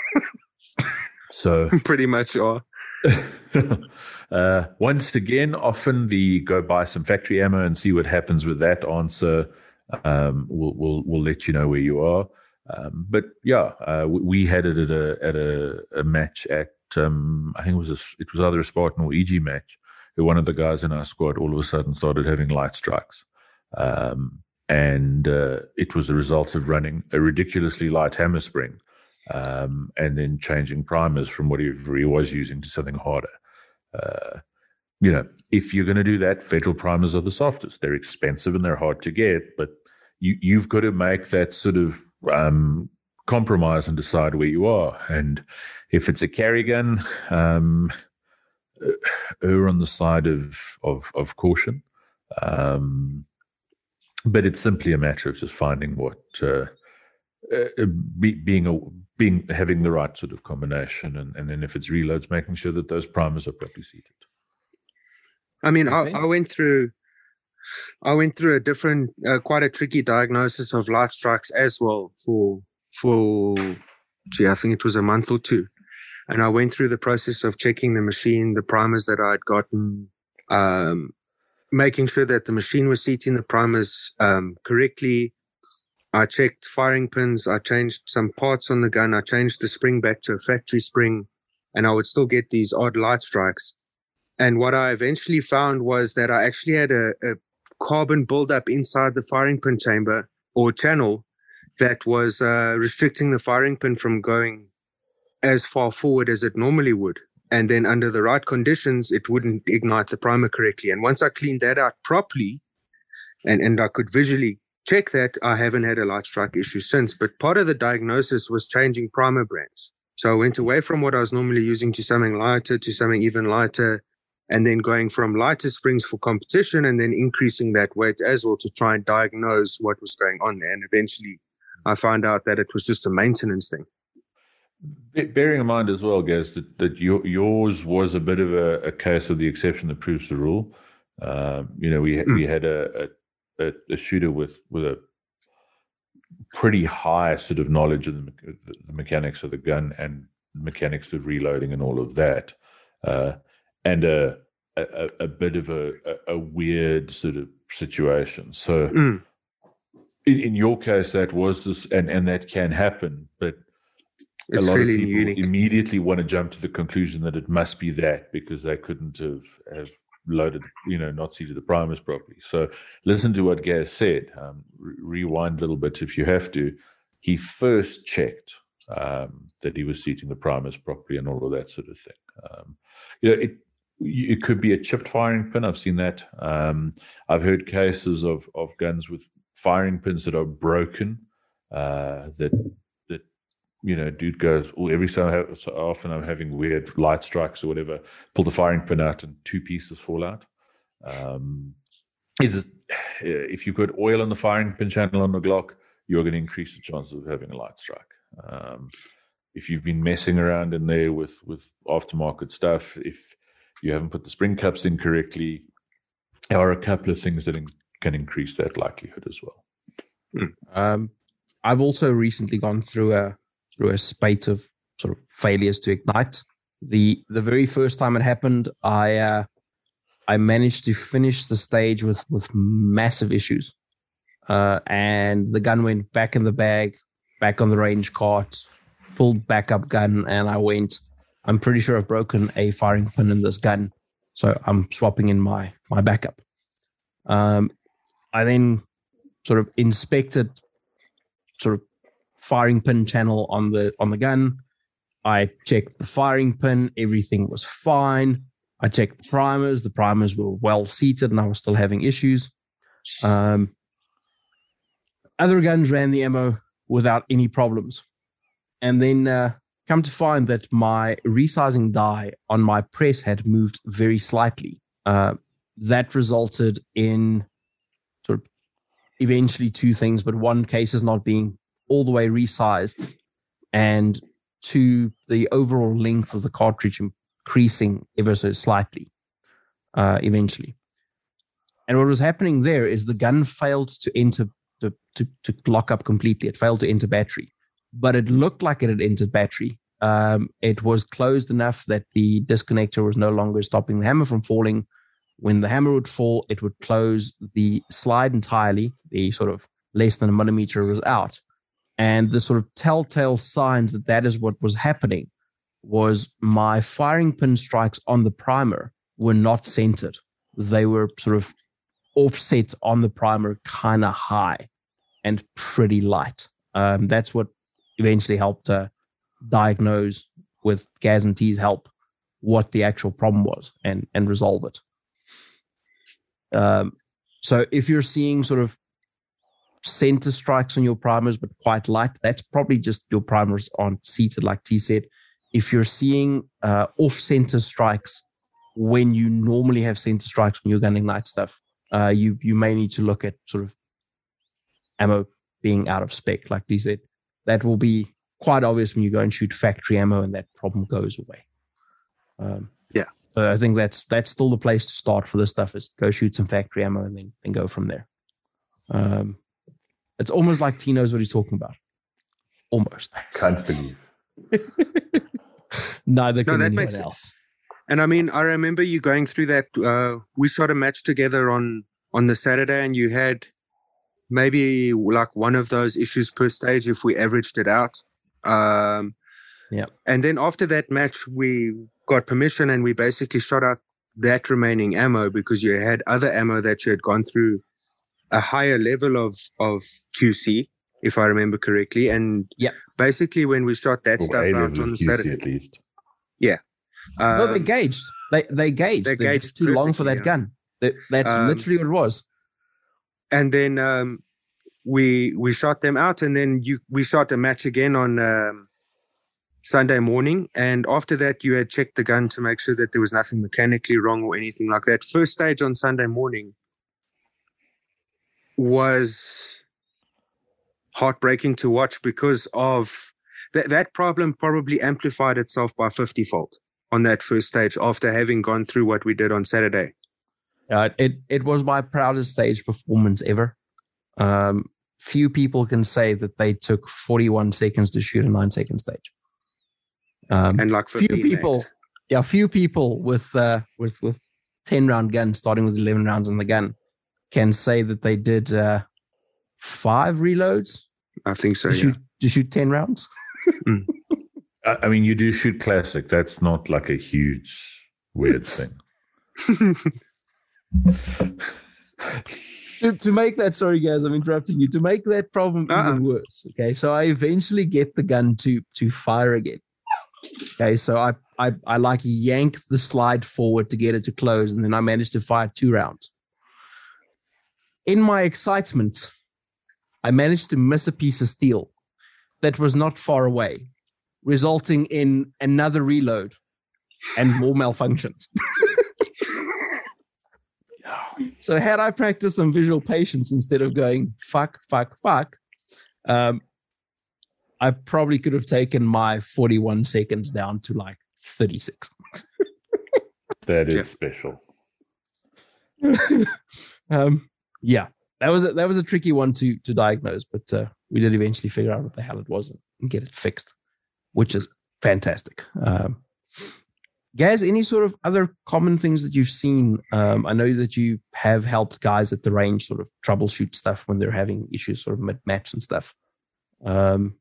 so Pretty much are. uh, once again, often the go buy some factory ammo and see what happens with that answer. Um, we'll, we'll, we'll let you know where you are. Um, but yeah, uh, we, we had it at a, at a, a match at, um, I think it was, a, it was either a Spartan or EG match where one of the guys in our squad all of a sudden started having light strikes. Um, and uh, it was a result of running a ridiculously light hammer spring um, and then changing primers from whatever he was using to something harder. Uh, you know, if you're going to do that, federal primers are the softest. They're expensive and they're hard to get, but you, you've got to make that sort of um, compromise and decide where you are. And if it's a carry gun, um, err on the side of of, of caution. Um, but it's simply a matter of just finding what uh, uh, be, being a being having the right sort of combination, and, and then if it's reloads, making sure that those primers are properly seated. I mean, I, I, went through, I went through a different, uh, quite a tricky diagnosis of light strikes as well for for, gee, I think it was a month or two, and I went through the process of checking the machine, the primers that I had gotten, um, making sure that the machine was seating the primers um, correctly. I checked firing pins. I changed some parts on the gun. I changed the spring back to a factory spring, and I would still get these odd light strikes. And what I eventually found was that I actually had a, a carbon buildup inside the firing pin chamber or channel that was uh, restricting the firing pin from going as far forward as it normally would and then under the right conditions, it wouldn't ignite the primer correctly. And once I cleaned that out properly, and, and I could visually check that, I haven't had a light strike issue since. But part of the diagnosis was changing primer brands. So I went away from what I was normally using to something lighter to something even lighter, and then going from lighter springs for competition and then increasing that weight as well to try and diagnose what was going on. And eventually I found out that it was just a maintenance thing. Bearing in mind as well, Gaz, that, that your, yours was a bit of a, a, case of the exception that proves the rule. Um, you know, we mm. we had a, a, a shooter with with a pretty high sort of knowledge of the, the mechanics of the gun and mechanics of reloading and all of that, uh, and a, a, a bit of a, a, weird sort of situation. So, mm. In, in your case, that was this, and and that can happen, but it's a lot really of people unique. immediately want to jump to the conclusion that it must be that because they couldn't have, have loaded, you know, not seated the primers properly. So listen to what Gaz said. Um, re- rewind a little bit if you have to. He first checked um, that he was seating the primers properly and all of that sort of thing. Um, you know, it it could be a chipped firing pin. I've seen that. Um, I've heard cases of of guns with firing pins that are broken. Uh, that you know, dude goes, oh, every so, so often I'm having weird light strikes or whatever, pull the firing pin out and two pieces fall out. Um, it's, if you put oil on the firing pin channel on the Glock, you're going to increase the chances of having a light strike. Um, if you've been messing around in there with, with aftermarket stuff, if you haven't put the spring cups in correctly, there are a couple of things that can increase that likelihood as well. Hmm. Um, I've also recently gone through a through a spate of sort of failures to ignite. The the very first time it happened, I uh, I managed to finish the stage with with massive issues, uh, and the gun went back in the bag, back on the range cart, pulled backup gun, and I went. I'm pretty sure I've broken a firing pin in this gun, so I'm swapping in my my backup. Um, I then sort of inspected, sort of firing pin channel on the on the gun. I checked the firing pin, everything was fine. I checked the primers, the primers were well seated, and I was still having issues. Um, other guns ran the ammo without any problems, and then uh, come to find that my resizing die on my press had moved very slightly. Uh, that resulted in eventually two things, but one case is not being all the way resized and to the overall length of the cartridge increasing ever so slightly uh, eventually. And what was happening there is the gun failed to enter to, to, to lock up completely. It failed to enter battery, but it looked like it had entered battery. Um, it was closed enough that the disconnector was no longer stopping the hammer from falling. When the hammer would fall, it would close the slide entirely. The sort of less than a millimeter was out. And the sort of telltale signs that that is what was happening was my firing pin strikes on the primer were not centered. They were sort of offset on the primer, kind of high and pretty light. Um, that's what eventually helped uh, diagnose with Gaz and T's help what the actual problem was and and resolve it. Um, so if you're seeing sort of center strikes on your primers, but quite light. That's probably just your primers aren't seated, like T said. If you're seeing uh, off center strikes when you normally have center strikes when you're gunning night stuff, uh, you you may need to look at sort of ammo being out of spec, like D said. That will be quite obvious when you go and shoot factory ammo, and that problem goes away. Um. So I think that's that's still the place to start for this stuff is go shoot some factory ammo and then and go from there. Um, it's almost like T knows what he's talking about. Almost. Can't believe. Neither No, can that anyone makes sense. else. And I mean, I remember you going through that. Uh, we shot a match together on on the Saturday, and you had maybe like one of those issues per stage if we averaged it out. Um, Yeah. And then after that match, we got permission, and we basically shot out that remaining ammo because you had other ammo that you had gone through a higher level of of QC, if I remember correctly. And Yeah. basically when we shot that Or stuff A out on of QC Saturday, at least. no, they um, gauged. They they gauged. they They're gauged just too long for that yeah. gun. That, that's Um, literally what it was. and then um, we we shot them out, and then you we shot a match again on um, Sunday morning, and after that you had checked the gun to make sure that there was nothing mechanically wrong or anything like that. First stage on Sunday morning was heartbreaking to watch because of that that problem probably amplified itself by 50 fold on that first stage after having gone through what we did on Saturday. Uh, it it was my proudest stage performance ever. Um, few people can say that they took 41 seconds to shoot a nine second stage. Um, And like few 15 people, max. yeah, few people with uh, with with 10 round guns, starting with 11 rounds in the gun, can say that they did uh, five reloads I think so. to Yeah. shoot to shoot 10 rounds. I, I mean, you do shoot classic. That's not like a huge weird thing. to, to make that sorry guys i'm interrupting you to make that problem Uh-uh. even worse okay so i eventually get the gun to to fire again okay so I, I i like yank the slide forward to get it to close and then i managed to fire two rounds. In my excitement i managed to miss a piece of steel that was not far away resulting in another reload and more malfunctions. So had I practiced some visual patience instead of going fuck, fuck, fuck, um, I probably could have taken my 41 seconds down to like 36. That is Yeah. special. um, yeah, that was a, that was a tricky one to to diagnose, but uh, we did eventually figure out what the hell it was and get it fixed, which is fantastic. Um, guys, any sort of other common things that you've seen? Um, I know that you have helped guys at the range sort of troubleshoot stuff when they're having issues sort of mid match and stuff. Um,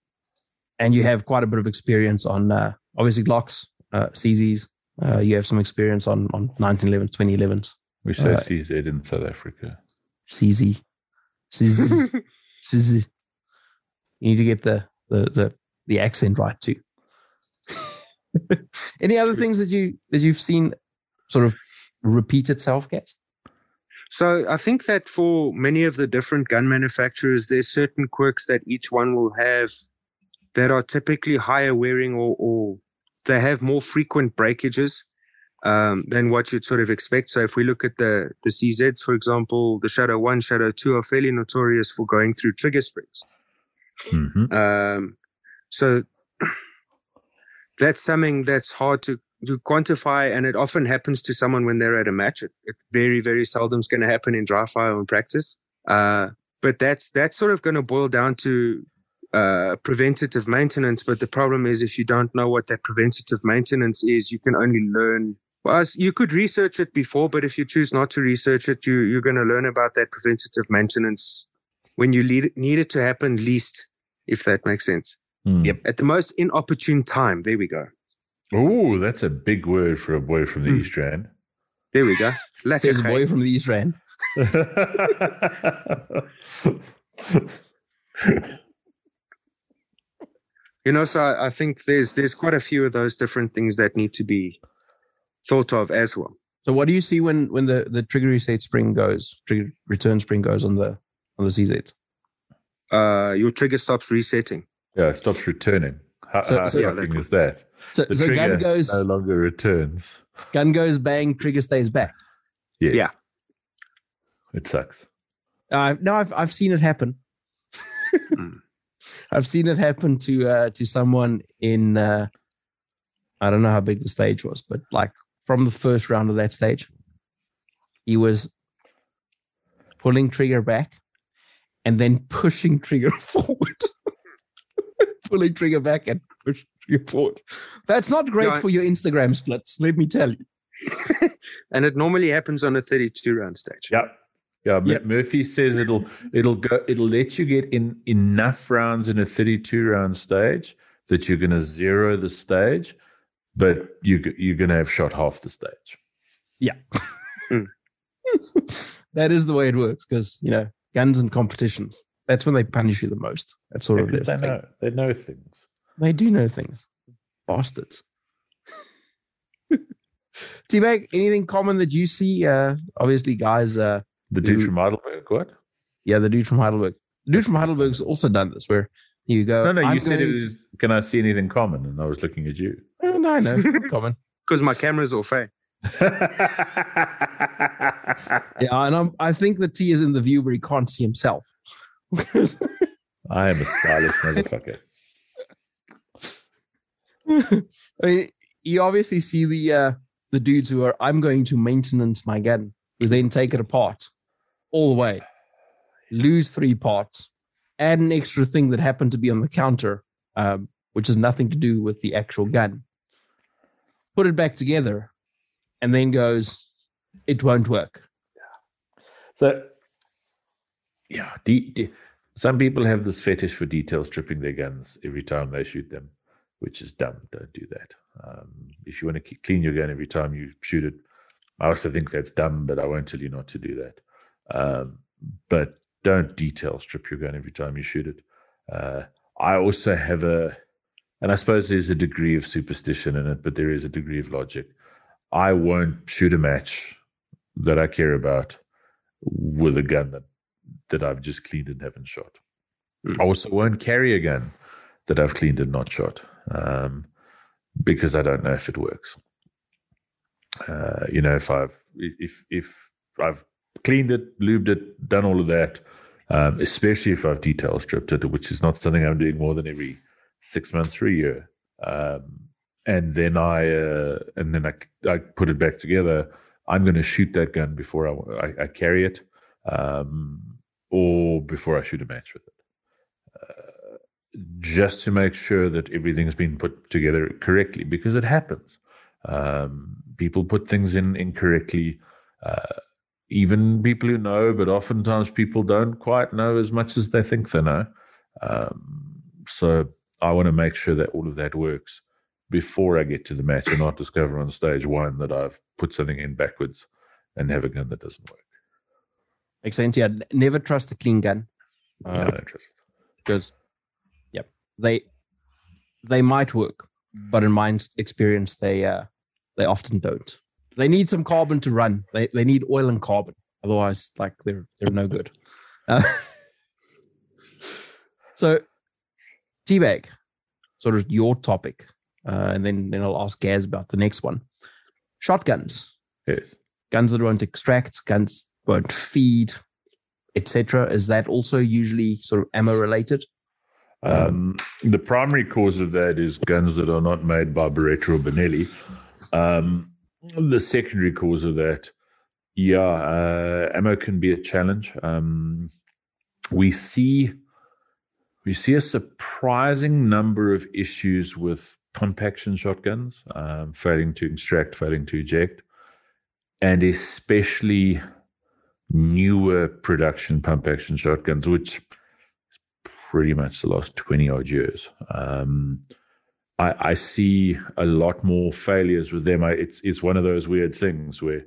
and you have quite a bit of experience on uh, obviously Glocks, uh, CZs. Uh, you have some experience on on 1911, 2011s. We say Uh, CZ in South Africa. CZ. CZ. CZ. You need to get the the the, the accent right too. Any other things that you that you've seen sort of repeat itself, guys? So I think that for many of the different gun manufacturers, there's certain quirks that each one will have that are typically higher wearing or, or they have more frequent breakages um, than what you'd sort of expect. So if we look at the the CZs, for example, the Shadow One, Shadow Two are fairly notorious for going through trigger springs. Mhm. Um, so that's something that's hard to, to quantify, and it often happens to someone when they're at a match. It, it very, very seldom is going to happen in dry fire and practice. Uh, but that's that's sort of going to boil down to uh, preventative maintenance. But the problem is, if you don't know what that preventative maintenance is, you can only learn. Well, you could research it before, but if you choose not to research it, you you're going to learn about that preventative maintenance when you lead, need it to happen least, if that makes sense. Hmm. Yep. At the most inopportune time. There we go. Oh, that's a big word for a boy from the Hmm. East Rand. There we go. Says a boy from the East Rand. You know, so I, I think there's there's quite a few of those different things that need to be thought of as well. So what do you see when when the the trigger reset spring goes, trigger return spring goes on the on the CZ? Uh, your trigger stops resetting. yeah, it stops returning. How, So- how so- Yeah, that- is that? So, The so trigger gun goes, no longer returns. gun goes, bang, trigger stays back. Yes. Yeah. It sucks. Uh, no, I've I've seen it happen. Hmm. I've seen it happen to uh, to someone in uh, I don't know how big the stage was, but like from the first round of that stage, he was pulling trigger back and then pushing trigger forward, pulling trigger back and push trigger forward. That's not great Yeah, I- for your Instagram splits. Let me tell you. And it normally happens on a 32 round stage. Yeah. Yeah, Yep. Murphy says it'll it'll go it'll let you get in enough rounds in a 32 round stage that you're going to zero the stage, but you you're going to have shot half the stage. Yeah. That is the way it works because you know guns and competitions. That's when they punish you the most. That's sort of their they thing. know they know things. They do know things. Bastards. T-Bag, anything common that you see? Uh, obviously, guys, uh, The dude from Heidelberg, what? yeah, the dude from Heidelberg. The dude from Heidelberg's also done this where you go. No, no, I'm you said it going was. Can I see anything common? And I was looking at you. to- Oh, no, I know. common. Because my camera's off, eh? Yeah, and I'm, I think the T is in the view where he can't see himself. I am a stylish motherfucker. I mean, you obviously see the uh, the dudes who are I'm going to maintenance my gun, who then take it apart all the way, lose three parts, add an extra thing that happened to be on the counter, um, which has nothing to do with the actual gun. Put it back together, and then goes, it won't work. Yeah. So, yeah, de- de- some people have this fetish for detail stripping their guns every time they shoot them, which is dumb. Don't do that. Um, if you want to clean your gun every time you shoot it, I also think that's dumb, but I won't tell you not to do that. Um, but don't detail strip your gun every time you shoot it. Uh, I also have a, and I suppose there's a degree of superstition in it, but there is a degree of logic. I won't shoot a match that I care about with a gun that, that I've just cleaned and haven't shot. Mm. I also won't carry a gun that I've cleaned and not shot um, because I don't know if it works. Uh, you know, if I've if if I've cleaned it, lubed it, done all of that, um, especially if I've detail stripped it, which is not something I'm doing more than every six months or a year. Um, and then I uh, and then I, I put it back together. I'm going to shoot that gun before I, I, I carry it, um, or before I shoot a match with it, uh, just to make sure that everything's been put together correctly. Because it happens. Um, people put things in incorrectly. Uh, even people who know, but oftentimes people don't quite know as much as they think they know. Um, so I want to make sure that all of that works before I get to the match and not discover on stage one that I've put something in backwards and have a gun that doesn't work. Makes sense. Yeah, never trust a clean gun. Yeah, Uh, I don't trust because yep they they might work but in my experience they uh they often don't they need some carbon to run. They they need oil and carbon. Otherwise like they're they're no good. Uh, so T-Bag sort of your topic. Uh, and then then i'll ask gaz about the next one. Shotguns. Yes. guns that won't extract guns won't feed etc is that also usually sort of ammo related? Um, the primary cause of that is guns that are not made by Beretta or Benelli. Um, the secondary cause of that, yeah, uh, ammo can be a challenge. Um, we see we see a surprising number of issues with pump action shotguns, um, failing to extract, failing to eject, and especially newer production pump action shotguns, which is pretty much the last 20 odd years. Um, I, I see a lot more failures with them. I, it's, it's one of those weird things where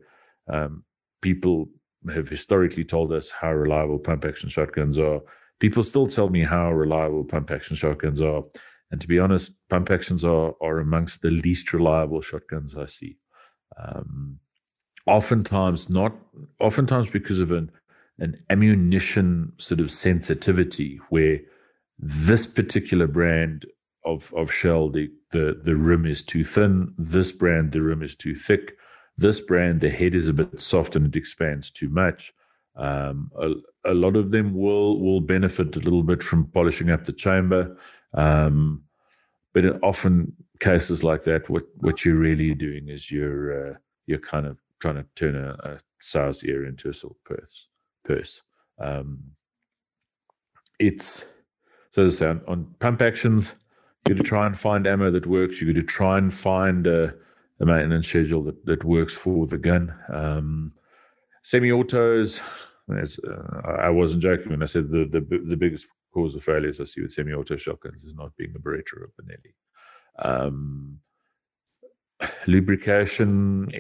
um, people have historically told us how reliable pump action shotguns are. People still tell me how reliable pump action shotguns are. And to be honest, pump actions are, are amongst the least reliable shotguns I see. Um, oftentimes not, oftentimes because of an, an ammunition sort of sensitivity where this particular brand of of shell, the the the rim is too thin. This brand, the rim is too thick. This brand, the head is a bit soft and it expands too much. Um, a, a, lot of them will will benefit a little bit from polishing up the chamber, um, but in often cases like that, what what you're really doing is you're uh, you're kind of trying to turn a, a sow's ear into a silk purse. purse. Um, it's so as I say, on, on pump actions, you got to try and find ammo that works. You got to try and find a, a maintenance schedule that, that works for the gun. Um, semi-autos, uh, I wasn't joking when I said the, the the biggest cause of failures I see with semi-auto shotguns is not being a Beretta or a Benelli. Um, lubrication,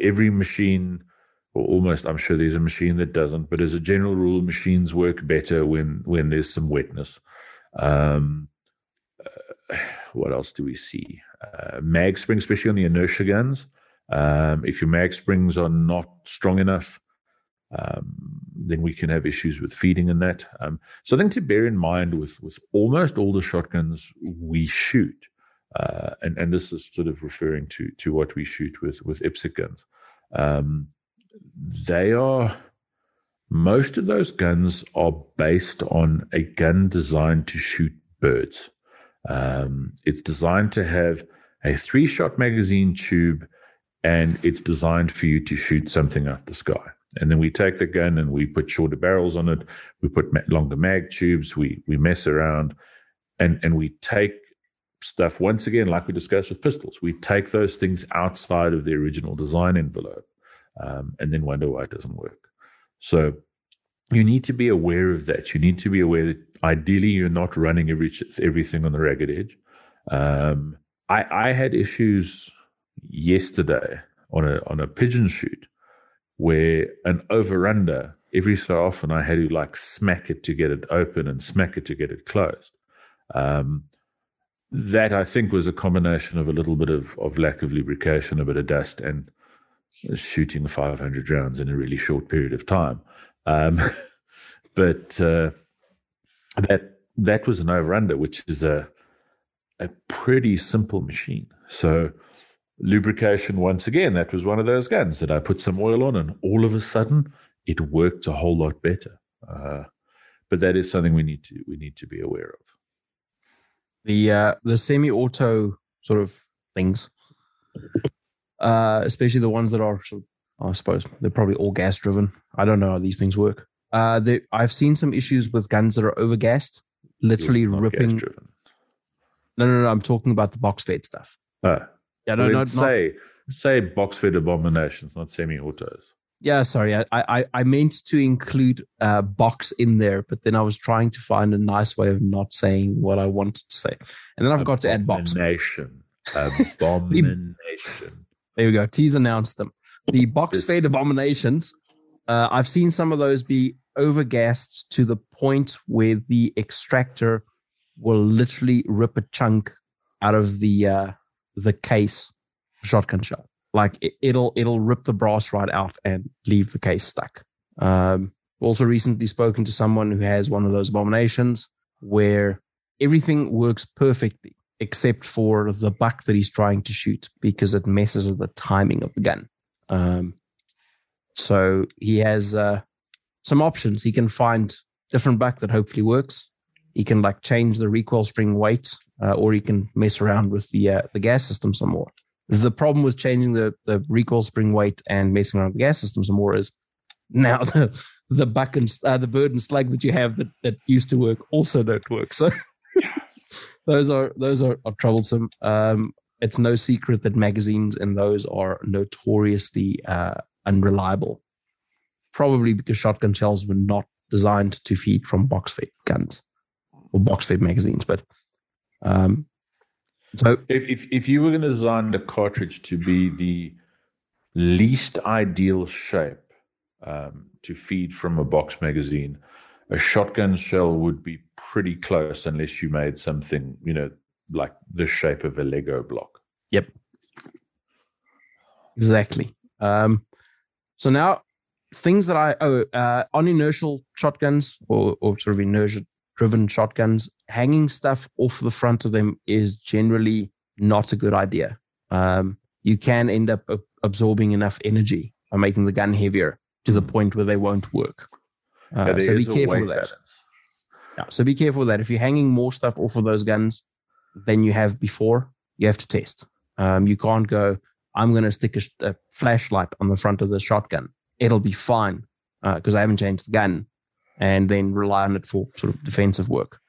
every machine, or almost, I'm sure there's a machine that doesn't, but as a general rule, machines work better when when there's some wetness. Um, uh, what else do we see? Uh, mag springs, especially on the inertia guns. Um, if your mag springs are not strong enough, um, then we can have issues with feeding and that. Um, so I think to bear in mind with with almost all the shotguns we shoot, uh, and and this is sort of referring to to what we shoot with with IPSC guns. Um, they are most of those guns are based on a gun designed to shoot birds. Um, it's designed to have a three shot magazine tube and it's designed for you to shoot something out the sky. And then we take the gun and we put shorter barrels on it. We put longer mag tubes. We we mess around, and and we take stuff once again, like we discussed with pistols. We take those things outside of the original design envelope, um, and then wonder why it doesn't work. So you need to be aware of that. You need to be aware that ideally you're not running every everything on the ragged edge. Um, I I had issues yesterday on a on a pigeon shoot where an over under every so often I had to like smack it to get it open and smack it to get it closed. Um, that I think was a combination of a little bit of, of lack of lubrication, a bit of dust, and shooting 500 rounds in a really short period of time. Um, but uh, that that was an over under, which is a a pretty simple machine. So lubrication once again that was one of those guns that i put some oil on and all of a sudden it worked a whole lot better uh, but that is something we need to we need to be aware of the uh, the semi-auto sort of things uh, especially the ones that are sort of, i suppose they're probably all gas driven i don't know how these things work uh, they, i've seen some issues with guns that are overgassed literally ripping no no no i'm talking about the box fed stuff uh. Yeah, no, no, say not, say box fed abominations, not semi-autos. Yeah, sorry, I, I I meant to include uh, box in there, but then I was trying to find a nice way of not saying what I wanted to say, and then I forgot to add box. Abomination, abomination. there we go. T's announced them. The box fed abominations. Uh, I've seen some of those be overgassed to the point where the extractor will literally rip a chunk out of the uh, the case shotgun shell. Like it, will it'll rip the brass right out and leave the case stuck. Um, also recently spoken to someone who has one of those abominations where everything works perfectly except for the buck that he's trying to shoot because it messes with the timing of the gun. Um, so he has uh, some options. He can find different buck that hopefully works. He can like change the recoil spring weight uh, or he can mess around with the uh, the gas system some more. The problem with changing the the recoil spring weight and messing around with the gas system some more is now the the buck and uh, the bird and slug that you have that, that used to work also don't work. So those are those are, are troublesome. Um, it's no secret that magazines in those are notoriously uh, unreliable. Probably because shotgun shells were not designed to feed from box fed guns or box fed magazines, but um, so if, if, if you were going to design the cartridge to be the least ideal shape um, to feed from a box magazine, a shotgun shell would be pretty close unless you made something, you know, like the shape of a Lego block. Yep. Exactly. Um, so now things that I oh uh, on inertial shotguns or, or sort of inertia driven shotguns, hanging stuff off the front of them is generally not a good idea. Um, you can end up absorbing enough energy by making the gun heavier to the hmm. point where they won't work. Uh, yeah, so be careful with that. Yeah, so be careful with that. If you're hanging more stuff off of those guns than you have before, you have to test. Um, you can't go, I'm going to stick a, a, flashlight on the front of the shotgun. It'll be fine because uh, I haven't changed the gun and then rely on it for sort of defensive work.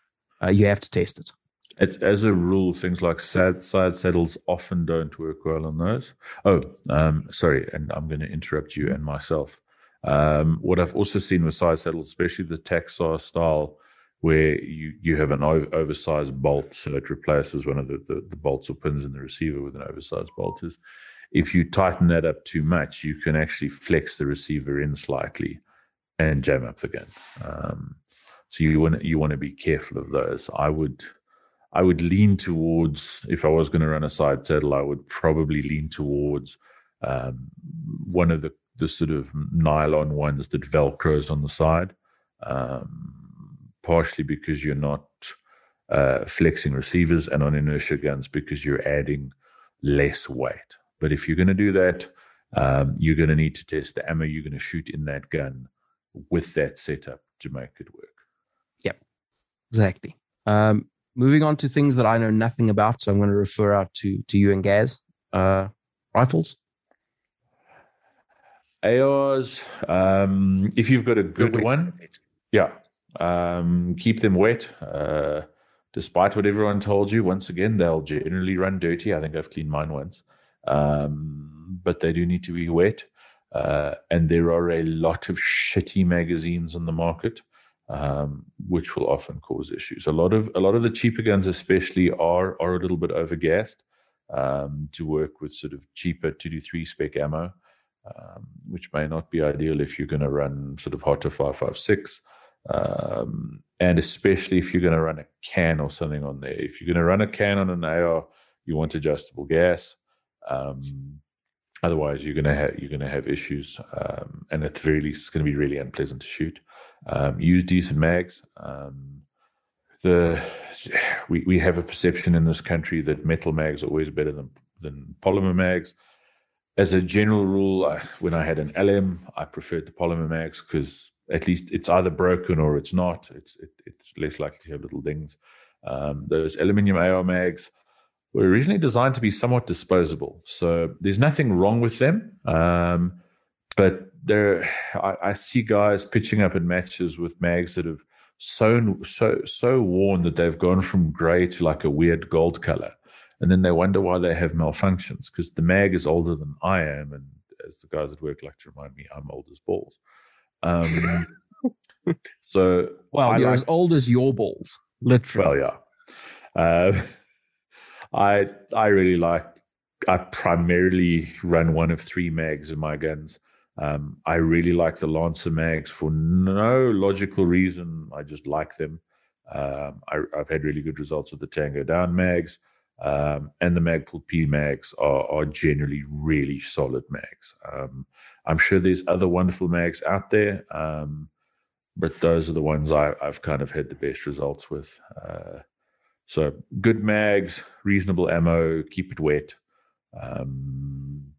Uh, you have to test it. It's, as a rule, things like side, side saddles often don't work well on those. Oh, um, sorry, and I'm going to interrupt you and myself. Um, what I've also seen with side saddles, especially the TacStar style, where you, you have an over, oversized bolt, so it replaces one of the, the, the, bolts or pins in the receiver with an oversized bolt. Is if you tighten that up too much, you can actually flex the receiver in slightly and jam up the gun. Um, so you want you want to be careful of those. I would I would lean towards if I was going to run a side saddle, I would probably lean towards um, one of the the sort of nylon ones that velcros on the side, um, partially because you're not uh, flexing receivers, and on inertia guns because you're adding less weight. But if you're going to do that, um, you're going to need to test the ammo you're going to shoot in that gun with that setup to make it work. Yep, exactly. Um, moving on to things that I know nothing about, so I'm going to refer out to to you and Gaz. Uh, rifles. ARs. Um, if you've got a good one, yeah, um, keep them wet. Uh, despite what everyone told you, once again, they'll generally run dirty. I think I've cleaned mine once, um, but they do need to be wet. Uh, and there are a lot of shitty magazines on the market, um, which will often cause issues. A lot of a lot of the cheaper guns, especially, are are a little bit overgassed um, to work with sort of cheaper two to three spec ammo, um, which may not be ideal if you're going to run sort of hotter five five six. Um, and especially if you're going to run a can or something on there. If you're going to run a can on an AR, you want adjustable gas. Um, Otherwise, you're gonna have you're gonna have issues, um, and at the very least, it's going to be really unpleasant to shoot. Um, use decent mags. Um, the we we have a perception in this country that metal mags are always better than than polymer mags. As a general rule, I, when I had an LM, I preferred the polymer mags because at least it's either broken or it's not. It's it, it's less likely to have little dings. Um, those aluminium AR mags were originally designed to be somewhat disposable. So there's nothing wrong with them. Um, but there, I, I, see guys pitching up in matches with mags that have so so so worn that they've gone from grey to like a weird gold color, and then they wonder why they have malfunctions because the mag is older than I am, and as the guys at work like to remind me, I'm old as balls. Um, so well, you're like, as old as your balls, literally. Well, yeah. Uh, I I really like. I primarily run one of three mags in my guns. Um, I really like the Lancer mags for no logical reason. I just like them. Um, I, have had really good results with the Tango Down mags, um, and the Magpul P mags are, are generally really solid mags. Um, I'm sure there's other wonderful mags out there, um, but those are the ones I, have kind of had the best results with. Uh, so good mags, reasonable ammo, keep it wet. Um,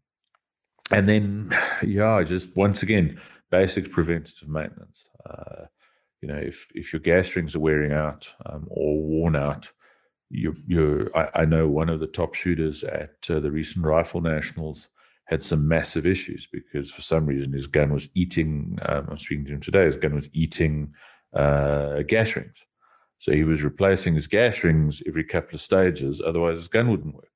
and then, yeah, just once again, basic preventative maintenance. Uh, you know, if, if your gas rings are wearing out um, or worn out, you you I, I, know one of the top shooters at uh, the recent rifle nationals had some massive issues because for some reason his gun was eating. Um, I'm speaking to him today. His gun was eating uh, gas rings, so he was replacing his gas rings every couple of stages, otherwise his gun wouldn't work.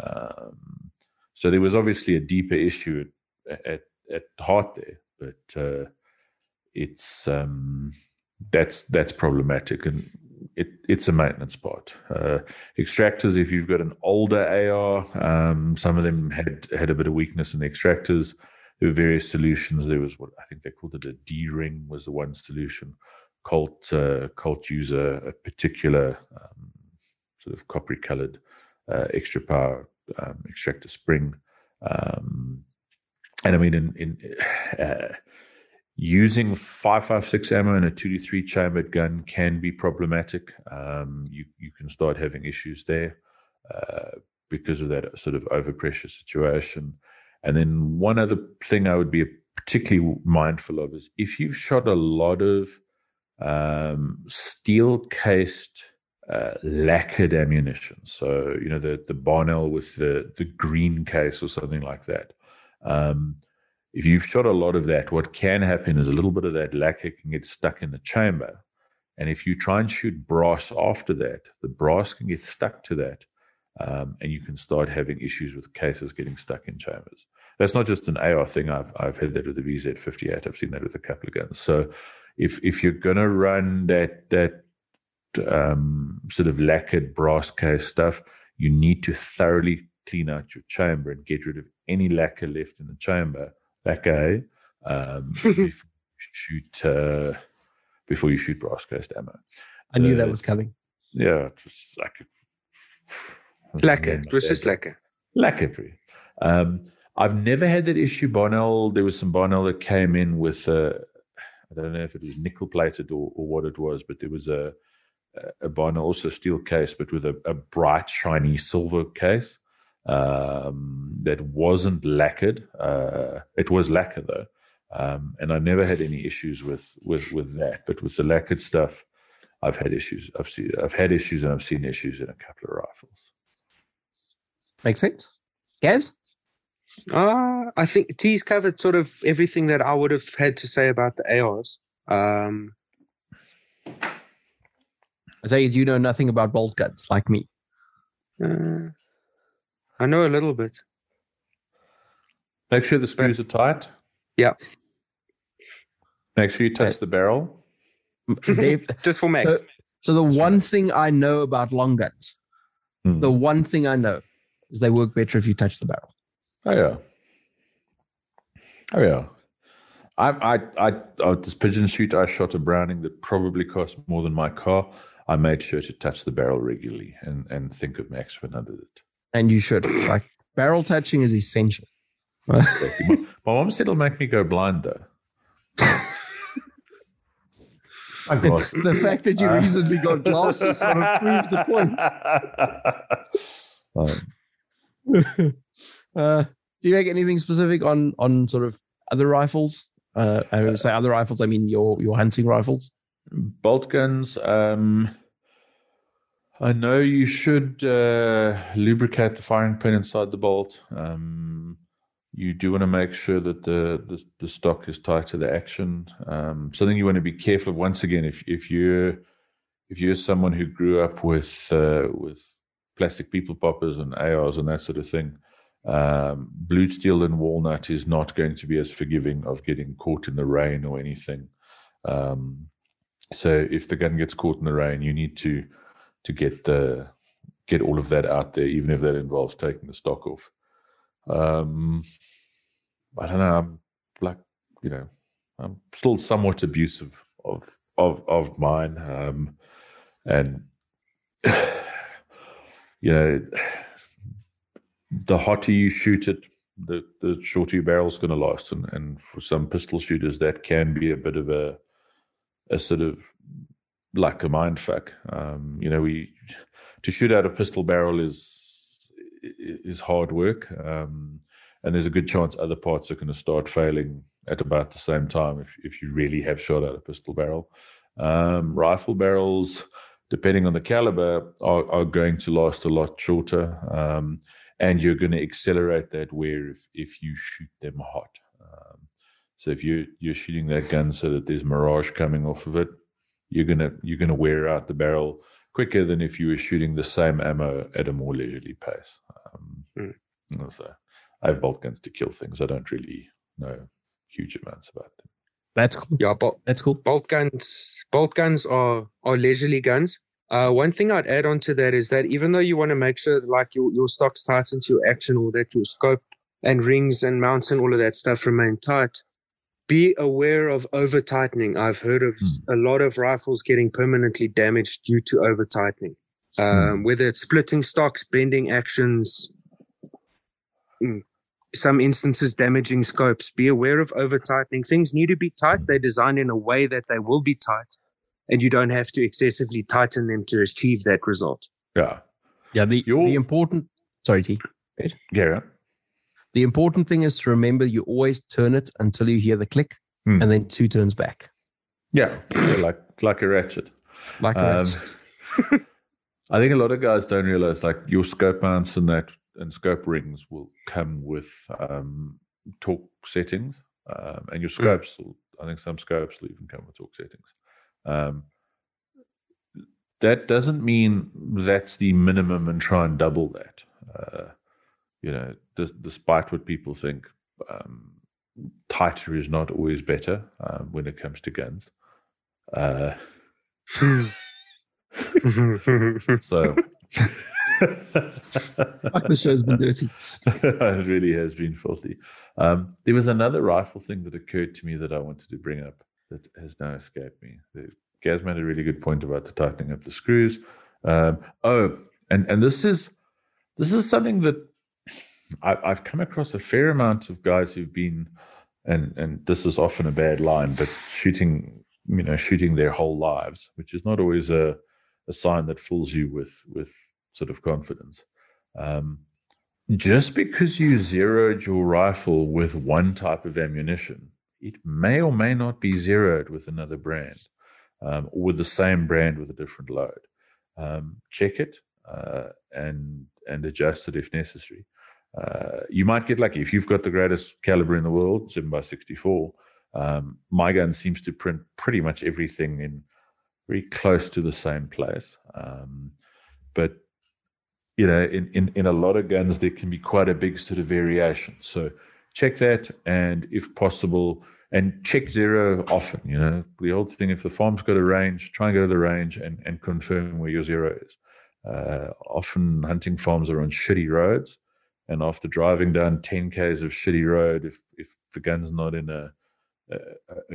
Um, so there was obviously a deeper issue at at, at heart there, but uh, it's um, that's that's problematic and it, it's a maintenance part. Uh, extractors, if you've got an older AR, um, some of them had had a bit of weakness in the extractors. There were various solutions. There was what I think they called it a D ring was the one solution. Colt uh, Colt use a, particular um, sort of coppery colored uh, extra power um, extractor spring. Um, and I mean, in, in uh, using 556 ammo in a 223 chambered gun can be problematic. Um, you, you can start having issues there uh, because of that sort of overpressure situation. And then one other thing I would be particularly mindful of is if you've shot a lot of um, steel cased uh, lacquered ammunition. So, you know, the, the Barnaul with the, the green case or something like that. Um, if you've shot a lot of that, what can happen is a little bit of that lacquer can get stuck in the chamber. And if you try and shoot brass after that, the brass can get stuck to that. Um, and you can start having issues with cases getting stuck in chambers. That's not just an AR thing. I've I've had that with the VZ58. I've seen that with a couple of guns. So if if you're gonna run that that um, sort of lacquered brass case stuff, you need to thoroughly clean out your chamber and get rid of any lacquer left in the chamber that guy um, before you shoot uh, before you shoot brass cast ammo. I knew uh, that was coming. Yeah, it was like lacquer. It was just lacquer. Lacquer. Um, I've never had that issue. Barnaul, there was some Barnaul that came in with a, I don't know if it was nickel plated or, or what it was, but there was a a Barnaul also steel case, but with a, a bright shiny silver case um, that wasn't lacquered. Uh, it was lacquer though, um, and I never had any issues with with with that. But with the lacquered stuff, I've had issues. I've seen I've had issues, and I've seen issues in a couple of rifles. Makes sense. Gaz? Uh, I think T's covered sort of everything that I would have had to say about the ARs. Um, I tell you, you know nothing about bolt guns like me. Uh, I know a little bit. Make sure the screws but, are tight. Yeah. Make sure you touch the barrel. Dave, Just for Max. So, so the one thing I know about long guns, hmm. the one thing I know is they work better if you touch the barrel. Oh yeah. Oh yeah. I I I oh, this pigeon shoot I shot a Browning that probably cost more than my car. I made sure to touch the barrel regularly and and think of Max when I did it and you should. Like barrel touching is essential. my, mom said it'll make me go blind though. the, the fact that you uh, recently got glasses sort of proves the point. Um, uh, do you make anything specific on on sort of other rifles? Uh, I would say other rifles. I mean your your hunting rifles. Bolt guns. Um, I know you should uh, lubricate the firing pin inside the bolt. Um, you do want to make sure that the, the, the stock is tight to the action. Um, something you want to be careful of. Once again, if if you're if you're someone who grew up with uh, with plastic people poppers and ARs and that sort of thing, um, blued steel and walnut is not going to be as forgiving of getting caught in the rain or anything. Um, so if the gun gets caught in the rain, you need to to get the get all of that out there, even if that involves taking the stock off. Um, I don't know. I'm like, you know, I'm still somewhat abusive of of of mine, um, and you know, the hotter you shoot it, the the shorter your barrel's going to last, and and for some pistol shooters, that can be a bit of a a sort of like a mind fuck. Um, you know, we to shoot out a pistol barrel is is hard work, um, and there's a good chance other parts are going to start failing at about the same time if if you really have shot out a pistol barrel. Um, rifle barrels, depending on the caliber, are, are going to last a lot shorter, um, and you're going to accelerate that wear if if you shoot them hot. Um, so if you you're shooting that gun so that there's mirage coming off of it, you're gonna you're gonna wear out the barrel quicker than if you were shooting the same ammo at a more leisurely pace. Um, mm. So I have bolt guns to kill things. I don't really know huge amounts about them. That's cool. Yeah, bolt, that's cool. Bolt guns, bolt guns are are leisurely guns. Uh, one thing I'd add on to that is that even though you want to make sure that like your, your stock's tight into your action or that your scope and rings and mounts and all of that stuff remain tight, be aware of over tightening. I've heard of mm. a lot of rifles getting permanently damaged due to over tightening, um, mm. whether it's splitting stocks, bending actions. Mm, some instances damaging scopes. Be aware of over tightening. Things need to be tight. They're designed in a way that they will be tight, and you don't have to excessively tighten them to achieve that result. Yeah. Yeah. The, Your- the important, sorry, T. Yeah. The important thing is to remember you always turn it until you hear the click Hmm. and then two turns back. Yeah. Like like a ratchet. Like a Um, rest. I think a lot of guys don't realize like your scope mounts and that and scope rings will come with um, torque settings, um, and your scopes. Will, I think some scopes will even come with torque settings. Um, that doesn't mean that's the minimum and try and double that. Uh, you know, dis- despite what people think, um, tighter is not always better um, when it comes to guns. Uh, so. Fuck, the show's been dirty. it really has been filthy. Um, there was another rifle thing that occurred to me that I wanted to bring up that has now escaped me. The- Gaz made a really good point about the tightening of the screws. Um, oh, and and this is this is something that I, I've come across a fair amount of guys who've been, and and this is often a bad line, but shooting you know shooting their whole lives, which is not always a a sign that fills you with with sort of confidence. Um, just because you zeroed your rifle with one type of ammunition, it may or may not be zeroed with another brand um, or with the same brand with a different load. Um, check it uh, and and adjust it if necessary. Uh, you might get lucky if you've got the greatest caliber in the world, seven x sixty-four. Um, my gun seems to print pretty much everything in very close to the same place, um, but you know, in, in, in a lot of guns, there can be quite a big sort of variation. So check that. And if possible, and check zero often, you know, the old thing, if the farm's got a range, try and go to the range and, and confirm where your zero is. Uh, often hunting farms are on shitty roads. And after driving down 10 Ks of shitty road, if, if the gun's not in a, a,